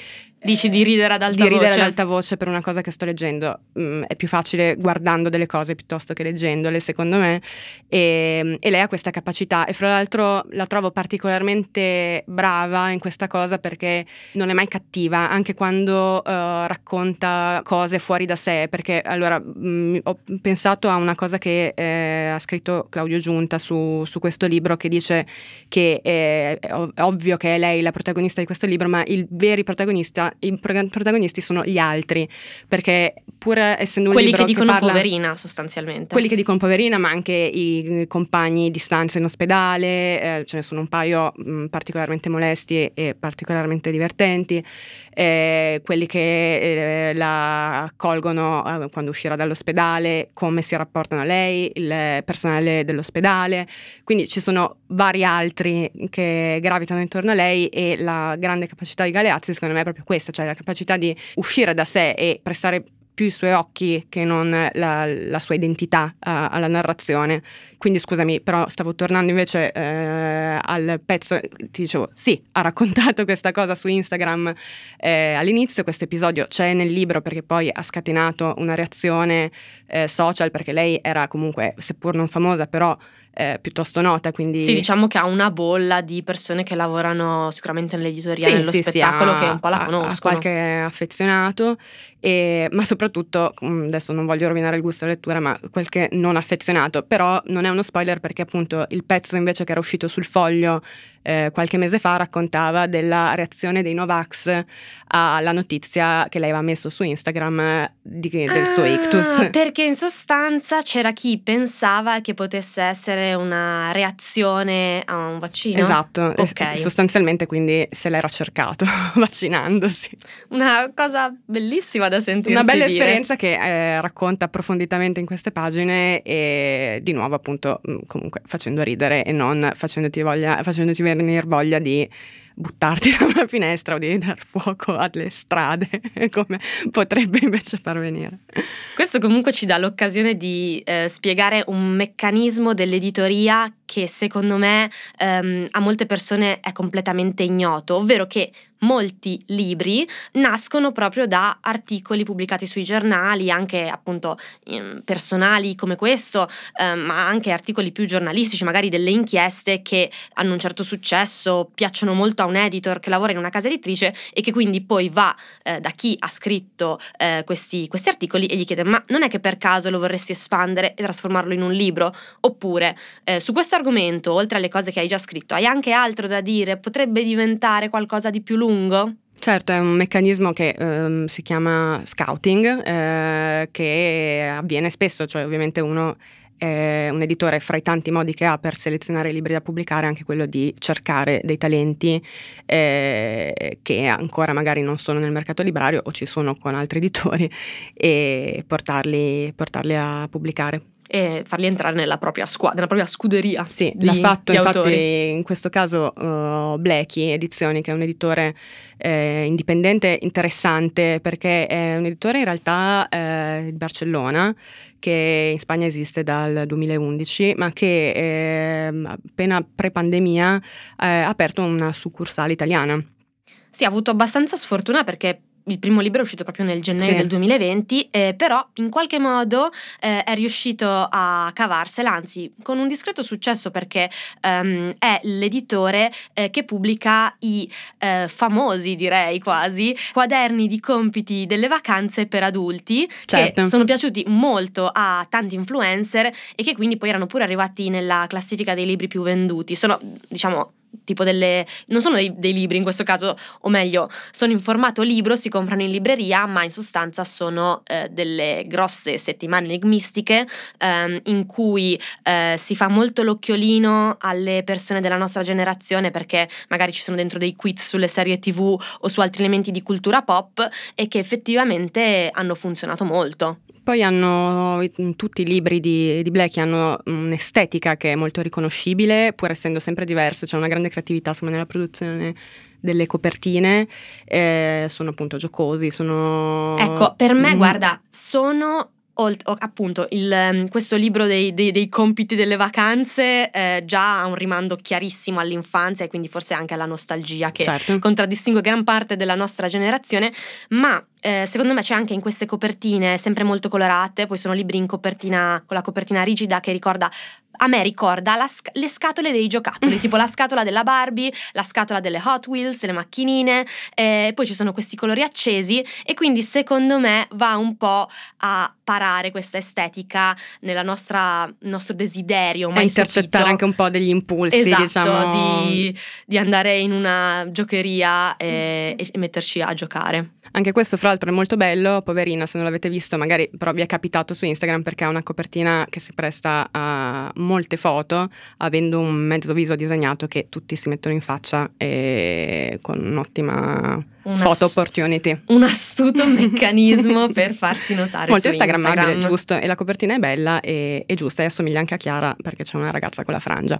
[SPEAKER 1] Dici di ridere ad alta
[SPEAKER 2] di ridere
[SPEAKER 1] voce?
[SPEAKER 2] ad alta voce per una cosa che sto leggendo. Mm, è più facile guardando delle cose piuttosto che leggendole, secondo me. E, e lei ha questa capacità. E fra l'altro la trovo particolarmente brava in questa cosa perché non è mai cattiva, anche quando eh, racconta cose fuori da sé. Perché allora mm, ho pensato a una cosa che eh, ha scritto Claudio Giunta su, su questo libro che dice che eh, è ov- ovvio che è lei la protagonista di questo libro, ma i veri protagonista- i pro- protagonisti sono gli altri, perché pur essendo un
[SPEAKER 1] Quelli
[SPEAKER 2] libro
[SPEAKER 1] che dicono
[SPEAKER 2] parla-
[SPEAKER 1] poverina sostanzialmente.
[SPEAKER 2] quelli che dicono poverina, ma anche i compagni di stanza in ospedale, eh, ce ne sono un paio mh, particolarmente molesti e particolarmente divertenti, eh, quelli che eh, la accolgono eh, quando uscirà dall'ospedale, come si rapportano a lei, il personale dell'ospedale, quindi ci sono vari altri che gravitano intorno a lei e la grande capacità di Galeazzi secondo me è proprio questa, cioè la capacità di uscire da sé e prestare più i suoi occhi che non la, la sua identità eh, alla narrazione. Quindi scusami, però stavo tornando invece eh, al pezzo, ti dicevo, sì, ha raccontato questa cosa su Instagram eh, all'inizio, questo episodio c'è nel libro perché poi ha scatenato una reazione eh, social perché lei era comunque, seppur non famosa, però eh, piuttosto nota, quindi...
[SPEAKER 1] Sì, diciamo che ha una bolla di persone che lavorano sicuramente nell'editoria, nello
[SPEAKER 2] sì, sì,
[SPEAKER 1] spettacolo,
[SPEAKER 2] ha-
[SPEAKER 1] che un po' la conoscono.
[SPEAKER 2] Ha qualche affezionato, e- ma soprattutto, mm, adesso non voglio rovinare il gusto della lettura, ma qualche non affezionato. Però non è uno spoiler perché appunto il pezzo invece che era uscito sul foglio eh, qualche mese fa raccontava della reazione dei Novax alla notizia che lei aveva messo su Instagram eh, di- del suo
[SPEAKER 1] Ah,
[SPEAKER 2] ictus.
[SPEAKER 1] Perché in sostanza c'era chi pensava che potesse essere una reazione a un vaccino.
[SPEAKER 2] Esatto,
[SPEAKER 1] Ok.
[SPEAKER 2] es- sostanzialmente quindi se l'era cercato vaccinandosi.
[SPEAKER 1] Una cosa bellissima da sentire.
[SPEAKER 2] Una bella esperienza che eh, racconta approfonditamente in queste pagine e di nuovo appunto mh, comunque facendo ridere e non facendoti, voglia, facendoci venire voglia di buttarti da una finestra o di dar fuoco alle strade come potrebbe invece far venire.
[SPEAKER 1] Questo comunque ci dà l'occasione di eh, spiegare un meccanismo dell'editoria che secondo me ehm, a molte persone è completamente ignoto, ovvero che molti libri nascono proprio da articoli pubblicati sui giornali, anche appunto personali come questo, ehm, ma anche articoli più giornalistici, magari delle inchieste che hanno un certo successo, piacciono molto a un editor che lavora in una casa editrice e che quindi poi va eh, da chi ha scritto eh, questi, questi articoli e gli chiede ma non è che per caso lo vorresti espandere e trasformarlo in un libro? Oppure eh, su questo argomento, oltre alle cose che hai già scritto, hai anche altro da dire? Potrebbe diventare qualcosa di più lungo?
[SPEAKER 2] Certo, è un meccanismo che ehm, si chiama scouting, eh, che avviene spesso, cioè ovviamente uno è un editore fra i tanti modi che ha per selezionare i libri da pubblicare, anche quello di cercare dei talenti eh, che ancora magari non sono nel mercato librario o ci sono con altri editori e portarli, portarli a pubblicare.
[SPEAKER 1] E farli entrare nella propria squadra, nella propria scuderia.
[SPEAKER 2] Sì,
[SPEAKER 1] di-
[SPEAKER 2] l'ha fatto infatti
[SPEAKER 1] autori.
[SPEAKER 2] in questo caso uh, Blackie Edizioni, che è un editore eh, indipendente interessante perché è un editore in realtà eh, di Barcellona che in Spagna esiste dal 2011 ma che ehm, appena pre-pandemia eh, ha aperto una succursale italiana.
[SPEAKER 1] Sì, ha avuto abbastanza sfortuna perché il primo libro è uscito proprio nel gennaio
[SPEAKER 2] Sì.
[SPEAKER 1] del 2020, eh, però in qualche modo eh, è riuscito a cavarsela, anzi con un discreto successo perché ehm, è l'editore eh, che pubblica i eh, famosi, direi quasi, quaderni di compiti delle vacanze per adulti
[SPEAKER 2] Certo.
[SPEAKER 1] che sono piaciuti molto a tanti influencer e che quindi poi erano pure arrivati nella classifica dei libri più venduti. Sono, diciamo, tipo delle non sono dei, dei libri in questo caso o meglio sono in formato libro si comprano in libreria ma in sostanza sono eh, delle grosse settimane enigmistiche ehm, in cui eh, si fa molto l'occhiolino alle persone della nostra generazione perché magari ci sono dentro dei quiz sulle serie tv o su altri elementi di cultura pop e che effettivamente hanno funzionato molto
[SPEAKER 2] Poi hanno tutti i libri di, di Blackie hanno un'estetica che è molto riconoscibile, pur essendo sempre diverse, c'è una grande creatività insomma, nella produzione delle copertine, eh, sono appunto giocosi, sono...
[SPEAKER 1] Ecco, per me,
[SPEAKER 2] Mm,
[SPEAKER 1] guarda, sono appunto il, ehm, questo libro dei, dei- dei compiti delle vacanze eh, già ha un rimando chiarissimo all'infanzia e quindi forse anche alla nostalgia che
[SPEAKER 2] Certo.
[SPEAKER 1] contraddistingue gran parte della nostra generazione, ma eh, secondo me c'è anche in queste copertine sempre molto colorate, poi sono libri in copertina con la copertina rigida che ricorda a me ricorda sc- le scatole dei giocattoli, tipo la scatola della Barbie, la scatola delle Hot Wheels, le macchinine, eh, poi ci sono questi colori accesi e quindi secondo me va un po' a parare questa estetica nel nostro desiderio.
[SPEAKER 2] a
[SPEAKER 1] mai
[SPEAKER 2] intercettare anche un po' degli impulsi,
[SPEAKER 1] Esatto,
[SPEAKER 2] diciamo.
[SPEAKER 1] di, di andare in una giocheria e, e metterci a giocare.
[SPEAKER 2] Anche questo, fra l'altro, è molto bello. Poverina, se non l'avete visto, magari però vi è capitato su Instagram perché ha una copertina che si presta a molte foto, avendo un mezzo viso disegnato che tutti si mettono in faccia e con un'ottima
[SPEAKER 1] Una
[SPEAKER 2] photo opportunity.
[SPEAKER 1] Un astuto meccanismo per farsi notare
[SPEAKER 2] Molto instagrammabile,
[SPEAKER 1] Instagram.
[SPEAKER 2] giusto. E la copertina è bella e, e giusta e assomiglia anche a Chiara perché c'è una ragazza con la frangia.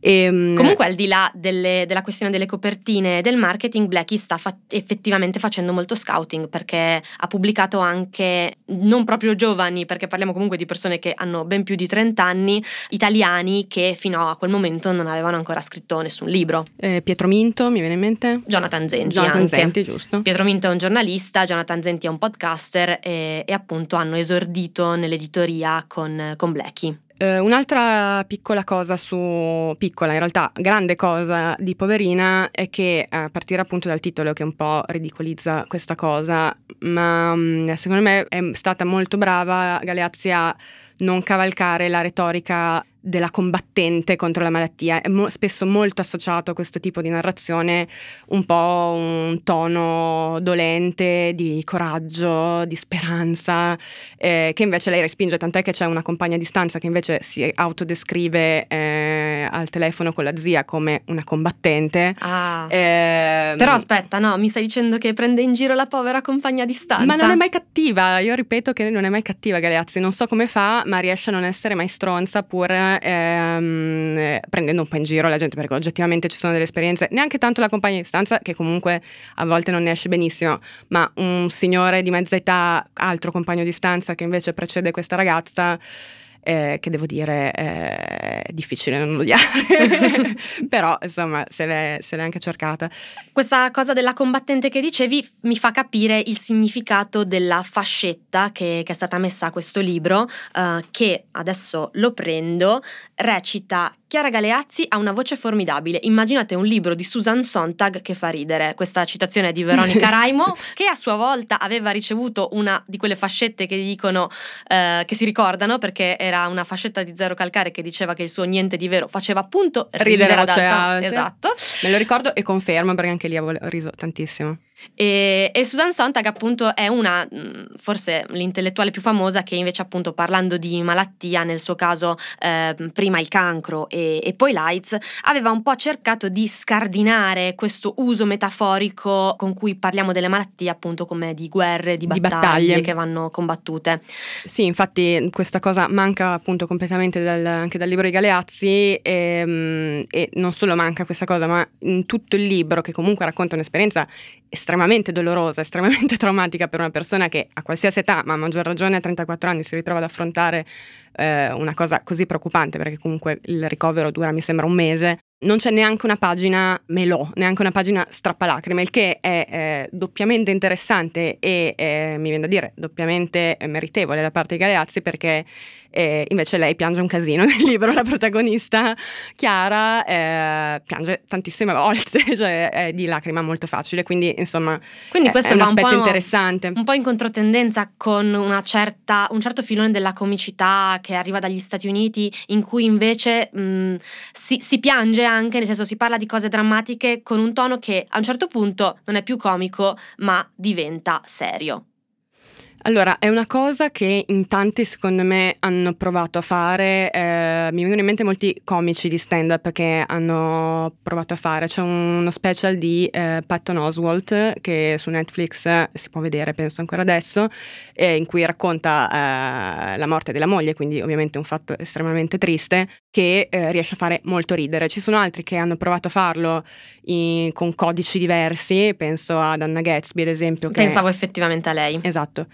[SPEAKER 2] E,
[SPEAKER 1] Comunque, al di là delle- della questione delle copertine e del marketing, Blackie sta fa- effettivamente facendo molto scouting perché ha pubblicato anche non proprio giovani, perché parliamo comunque di persone che hanno ben più di 30 anni, italiani che fino a quel momento non avevano ancora scritto nessun libro.
[SPEAKER 2] eh, Pietro Minto, mi viene in mente?
[SPEAKER 1] Jonathan Zenti.
[SPEAKER 2] Jonathan
[SPEAKER 1] anche.
[SPEAKER 2] Zenti, giusto.
[SPEAKER 1] Pietro Minto è un giornalista, Jonathan Zenti è un podcaster e, e appunto hanno esordito nell'editoria con, con Blackie.
[SPEAKER 2] Eh, un'altra piccola cosa su, piccola in realtà, grande cosa di Poverina è che a partire appunto dal titolo che un po' ridicolizza questa cosa, ma mm, secondo me è stata molto brava Galeazzi a non cavalcare la retorica della combattente contro la malattia, è mo- spesso molto associato a questo tipo di narrazione un po' un tono dolente di coraggio, di speranza, eh, che invece lei respinge, tant'è che c'è una compagna di stanza che invece si autodescrive eh, al telefono con la zia come una combattente.
[SPEAKER 1] Ah.
[SPEAKER 2] Ehm,
[SPEAKER 1] Però aspetta, no, mi stai dicendo che prende in giro la povera compagna di stanza.
[SPEAKER 2] ma non è mai cattiva, io ripeto che non è mai cattiva Galeazzi, non so come fa, ma riesce a non essere mai stronza pur ehm, eh, prendendo un po' in giro la gente, perché oggettivamente ci sono delle esperienze, neanche tanto la compagna di stanza, che comunque a volte non ne esce benissimo, ma un signore di mezza età, altro compagno di stanza che invece precede questa ragazza, eh, che devo dire eh, è difficile non odiare, però insomma se l'è, se l'è anche cercata.
[SPEAKER 1] Questa cosa della combattente che dicevi mi fa capire il significato della fascetta che, che è stata messa a questo libro, eh, che adesso lo prendo, recita Chiara Galeazzi ha una voce formidabile. Immaginate un libro di Susan Sontag che fa ridere. Questa citazione è di Veronica Raimo, che a sua volta aveva ricevuto una di quelle fascette che dicono, eh, che si ricordano, perché era una fascetta di Zero Calcare che diceva che il suo niente di vero faceva appunto ridere,
[SPEAKER 2] Ridere
[SPEAKER 1] ad alta. Esatto.
[SPEAKER 2] Me lo ricordo e confermo perché anche lì avevo riso tantissimo.
[SPEAKER 1] E, e Susan Sontag appunto è una, forse l'intellettuale più famosa che invece appunto parlando di malattia, nel suo caso eh, prima il cancro e, e poi l'AIDS, aveva un po' cercato di scardinare questo uso metaforico con cui parliamo delle malattie appunto come di guerre, di
[SPEAKER 2] Di
[SPEAKER 1] battaglie,
[SPEAKER 2] battaglie.
[SPEAKER 1] che vanno combattute.
[SPEAKER 2] Sì, infatti questa cosa manca appunto completamente dal- anche dal libro di Galeazzi ehm, e non solo manca questa cosa, ma in tutto il libro che comunque racconta un'esperienza estremamente dolorosa, estremamente traumatica per una persona che a qualsiasi età, ma a maggior ragione a 34 anni, si ritrova ad affrontare eh, una cosa così preoccupante perché comunque il ricovero dura mi sembra un mese. Non c'è neanche una pagina melò, neanche una pagina strappalacrime, il che è eh, doppiamente interessante e eh, mi viene da dire doppiamente eh, meritevole da parte di Galeazzi perché eh, invece lei piange un casino nel libro, la protagonista Chiara eh, piange tantissime volte, cioè è di lacrima molto facile, quindi insomma
[SPEAKER 1] Quindi
[SPEAKER 2] è-
[SPEAKER 1] questo
[SPEAKER 2] è un
[SPEAKER 1] va un
[SPEAKER 2] aspetto
[SPEAKER 1] po',
[SPEAKER 2] interessante.
[SPEAKER 1] un po' in controtendenza con una certa, un certo filone della comicità che arriva dagli Stati Uniti, in cui invece mh, si, si piange anche, nel senso si parla di cose drammatiche con un tono che a un certo punto non è più comico, ma diventa serio.
[SPEAKER 2] Allora, è una cosa che in tanti secondo me hanno provato a fare, eh, mi vengono in mente molti comici di stand-up che hanno provato a fare, c'è uno special di eh, Patton Oswalt che su Netflix eh, si può vedere, penso ancora adesso, eh, in cui racconta eh, la morte della moglie, quindi ovviamente un fatto estremamente triste, che eh, riesce a fare molto ridere. Ci sono altri che hanno provato a farlo in- con codici diversi, penso ad Anna Gatsby ad esempio. Che
[SPEAKER 1] Pensavo effettivamente a lei.
[SPEAKER 2] Esatto.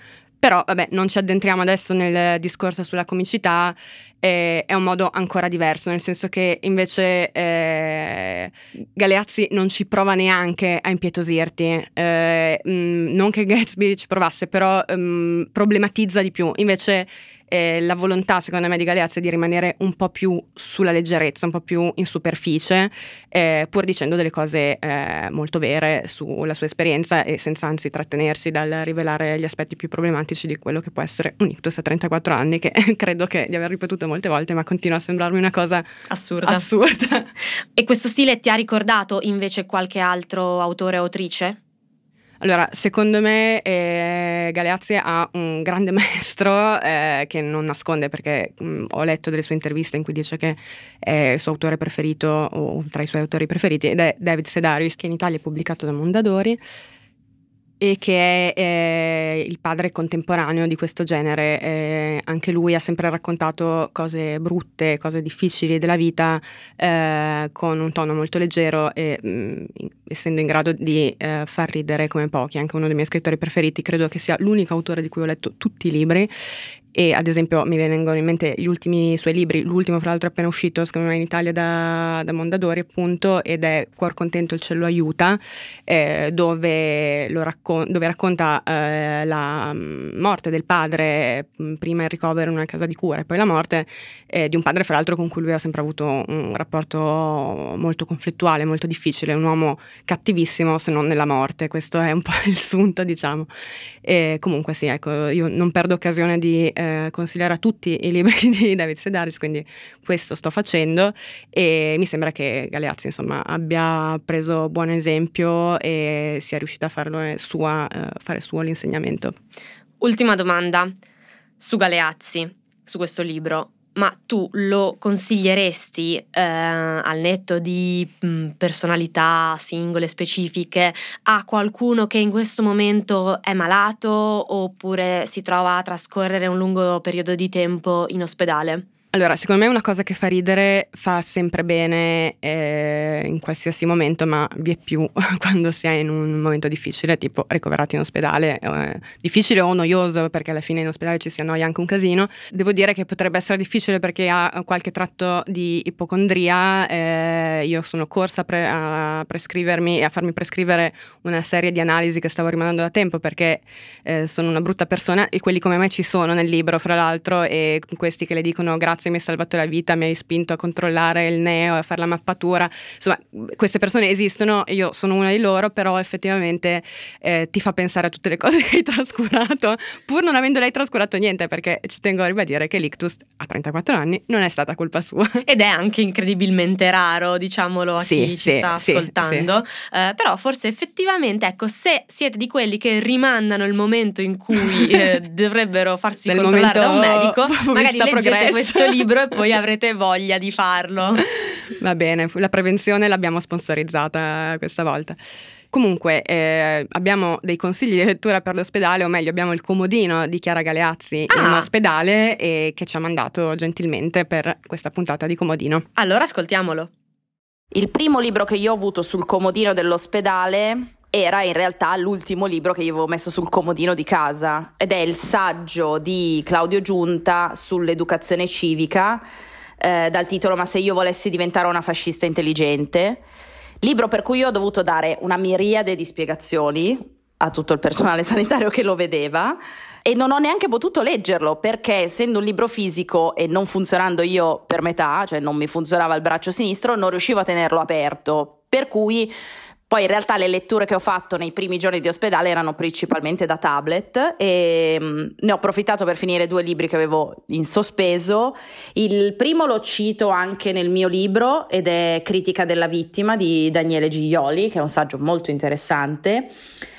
[SPEAKER 2] Però, vabbè, non ci addentriamo adesso nel discorso sulla comicità, eh, è un modo ancora diverso, nel senso che invece eh, Galeazzi non ci prova neanche a impietosirti, eh, mh, non che Gatsby ci provasse, però mh, problematizza di più. Invece eh, la volontà, secondo me, di Galeazzi di rimanere un po' più sulla leggerezza, un po' più in superficie, eh, pur dicendo delle cose eh, molto vere sulla sua esperienza e senza anzi trattenersi dal rivelare gli aspetti più problematici di quello che può essere un ictus a 34 anni, che credo che di aver ripetuto molte volte, ma continua a sembrarmi una cosa
[SPEAKER 1] Assurda.
[SPEAKER 2] assurda.
[SPEAKER 1] e questo stile ti ha ricordato invece qualche altro autore o autrice?
[SPEAKER 2] Allora, secondo me eh, Galeazzi ha un grande maestro eh, che non nasconde perché mh, ho letto delle sue interviste in cui dice che è il suo autore preferito o tra i suoi autori preferiti ed è David Sedarius che in Italia è pubblicato da Mondadori e che è eh, il padre contemporaneo di questo genere. Eh, anche lui ha sempre raccontato cose brutte, cose difficili della vita eh, con un tono molto leggero e mh, in- essendo in grado di eh, far ridere come pochi, anche uno dei miei scrittori preferiti, credo che sia l'unico autore di cui ho letto tutti i libri e ad esempio mi vengono in mente gli ultimi suoi libri, l'ultimo fra l'altro appena uscito me in Italia da, da Mondadori appunto ed è Cuor contento il cielo aiuta eh, dove, raccon- dove racconta eh, la mm, morte del padre, mm, prima il ricovero in una casa di cura e poi la morte eh, di un padre fra l'altro con cui lui ha sempre avuto un rapporto molto conflittuale, molto difficile, un uomo cattivissimo se non nella morte, questo è un po' il sunto diciamo. E comunque sì, ecco, io non perdo occasione di eh, consigliare a tutti i libri di David Sedaris, quindi questo sto facendo e mi sembra che Galeazzi insomma abbia preso buon esempio e sia riuscita a farlo sua, eh, fare suo l'insegnamento.
[SPEAKER 1] Ultima domanda su Galeazzi, su questo libro. Ma tu lo consiglieresti eh, al netto di mh, personalità singole, specifiche, a qualcuno che in questo momento è malato oppure si trova a trascorrere un lungo periodo di tempo in ospedale?
[SPEAKER 2] Allora, secondo me una cosa che fa ridere fa sempre bene eh, in qualsiasi momento, ma vi è più quando si è in un momento difficile, tipo ricoverati in ospedale, eh, difficile o noioso, perché alla fine in ospedale ci si annoia anche un casino. Devo dire che potrebbe essere difficile perché ha qualche tratto di ipocondria. eh, io sono corsa a, pre- a prescrivermi e a farmi prescrivere una serie di analisi che stavo rimandando da tempo perché eh, sono una brutta persona e quelli come me ci sono nel libro, fra l'altro, e questi che le dicono grazie grazie, mi hai salvato la vita, mi hai spinto a controllare il neo, a fare la mappatura. Insomma, queste persone esistono, io sono una di loro, però effettivamente eh, ti fa pensare a tutte le cose che hai trascurato, pur non avendo lei trascurato niente, perché ci tengo a ribadire che l'ictus a 34 anni non è stata colpa sua.
[SPEAKER 1] Ed è anche incredibilmente raro, diciamolo a
[SPEAKER 2] Sì,
[SPEAKER 1] chi ci
[SPEAKER 2] sì,
[SPEAKER 1] sta
[SPEAKER 2] sì,
[SPEAKER 1] ascoltando. Eh, però forse effettivamente, ecco, se siete di quelli che rimandano il momento in cui eh, dovrebbero farsi
[SPEAKER 2] Del
[SPEAKER 1] controllare da un medico, magari leggete
[SPEAKER 2] progressa.
[SPEAKER 1] questo libro e poi avrete voglia di farlo.
[SPEAKER 2] Va bene, la prevenzione l'abbiamo sponsorizzata questa volta. Comunque eh, abbiamo dei consigli di lettura per l'ospedale, o meglio abbiamo il comodino di Chiara Galeazzi in
[SPEAKER 1] Ah.
[SPEAKER 2] ospedale e che ci ha mandato gentilmente per questa puntata di comodino.
[SPEAKER 1] Allora ascoltiamolo.
[SPEAKER 3] Il primo libro che io ho avuto sul comodino dell'ospedale era in realtà l'ultimo libro che io avevo messo sul comodino di casa. Ed è il saggio di Claudio Giunta sull'educazione civica eh, dal titolo Ma se io volessi diventare una fascista intelligente, libro per cui io ho dovuto dare una miriade di spiegazioni a tutto il personale sanitario che lo vedeva. E non ho neanche potuto leggerlo perché essendo un libro fisico e non funzionando io per metà, cioè non mi funzionava il braccio sinistro, non riuscivo a tenerlo aperto. Per cui poi in realtà le letture che ho fatto nei primi giorni di ospedale erano principalmente da tablet e mm, ne ho approfittato per finire due libri che avevo in sospeso. Il primo lo cito anche nel mio libro ed è Critica della vittima di Daniele Giglioli, che è un saggio molto interessante.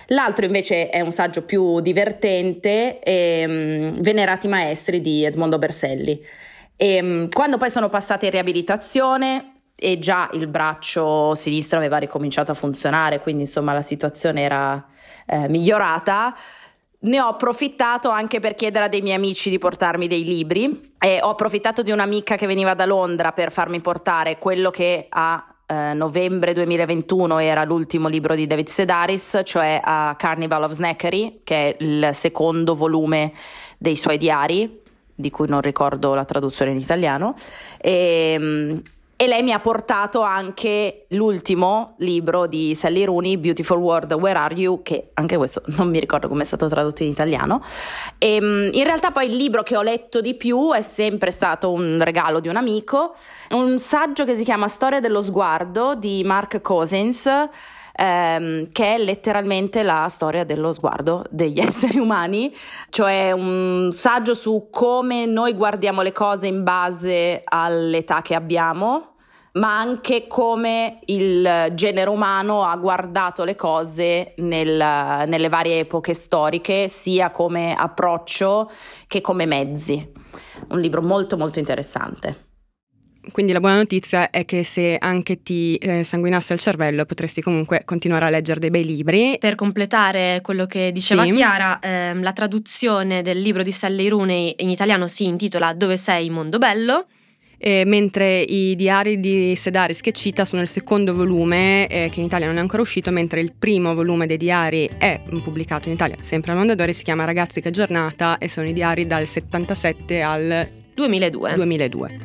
[SPEAKER 3] L'altro invece è un saggio più divertente, ehm, Venerati Maestri di Edmondo Berselli. E, mm, quando poi sono passata in riabilitazione e già il braccio sinistro aveva ricominciato a funzionare, quindi insomma la situazione era eh, migliorata. Ne ho approfittato anche per chiedere a dei miei amici di portarmi dei libri e ho approfittato di un'amica che veniva da Londra per farmi portare quello che a eh, novembre 2021 era l'ultimo libro di David Sedaris, cioè a Carnival of Snackery, che è il secondo volume dei suoi diari, di cui non ricordo la traduzione in italiano. E, e lei mi ha portato anche l'ultimo libro di Sally Rooney, Beautiful World, Where Are You? Che anche questo non mi ricordo come è stato tradotto in italiano. E, mm, in realtà poi il libro che ho letto di più è sempre stato un regalo di un amico, un saggio che si chiama Storia dello sguardo di Mark Cousins. ehm, che è letteralmente la storia dello sguardo degli esseri umani, cioè un saggio su come noi guardiamo le cose in base all'età che abbiamo, ma anche come il genere umano ha guardato le cose nel- nelle varie epoche storiche, sia come approccio che come mezzi. Un libro molto molto interessante.
[SPEAKER 2] Quindi la buona notizia è che se anche ti eh, sanguinasse il cervello potresti comunque continuare a leggere dei bei libri.
[SPEAKER 1] Per completare quello che diceva
[SPEAKER 2] Sì.
[SPEAKER 1] Chiara, ehm, la traduzione del libro di Sally Rooney in italiano si intitola Dove sei mondo bello?
[SPEAKER 2] Eh, mentre i diari di Sedaris che cita sono il secondo volume eh, che in Italia non è ancora uscito, mentre il primo volume dei diari è pubblicato in Italia sempre a Mondadori, si chiama Ragazzi che giornata e sono i diari dal 77 al
[SPEAKER 1] 2002.
[SPEAKER 2] 2002.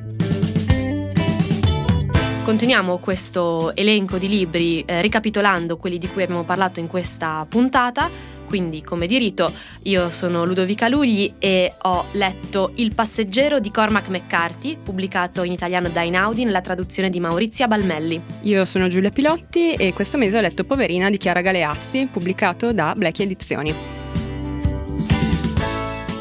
[SPEAKER 1] Continuiamo questo elenco di libri eh, ricapitolando quelli di cui abbiamo parlato in questa puntata. Quindi, come di rito, io sono Ludovica Lugli e ho letto Il passeggero di Cormac McCarthy, pubblicato in italiano da Inaudi nella traduzione di Maurizia Balmelli.
[SPEAKER 2] Io sono Giulia Pilotti e questo mese ho letto Poverina di Chiara Galeazzi, pubblicato da Blackie Edizioni.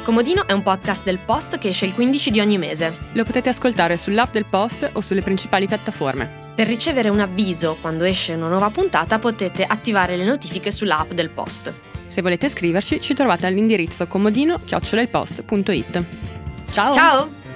[SPEAKER 1] Comodino è un podcast del Post che esce il 15 di ogni mese.
[SPEAKER 2] Lo potete ascoltare sull'app del Post o sulle principali piattaforme.
[SPEAKER 1] Per ricevere un avviso quando esce una nuova puntata potete attivare le notifiche sull'app del Post.
[SPEAKER 2] Se volete scriverci ci trovate all'indirizzo comodino-ilpost.it. Ciao!
[SPEAKER 1] Ciao!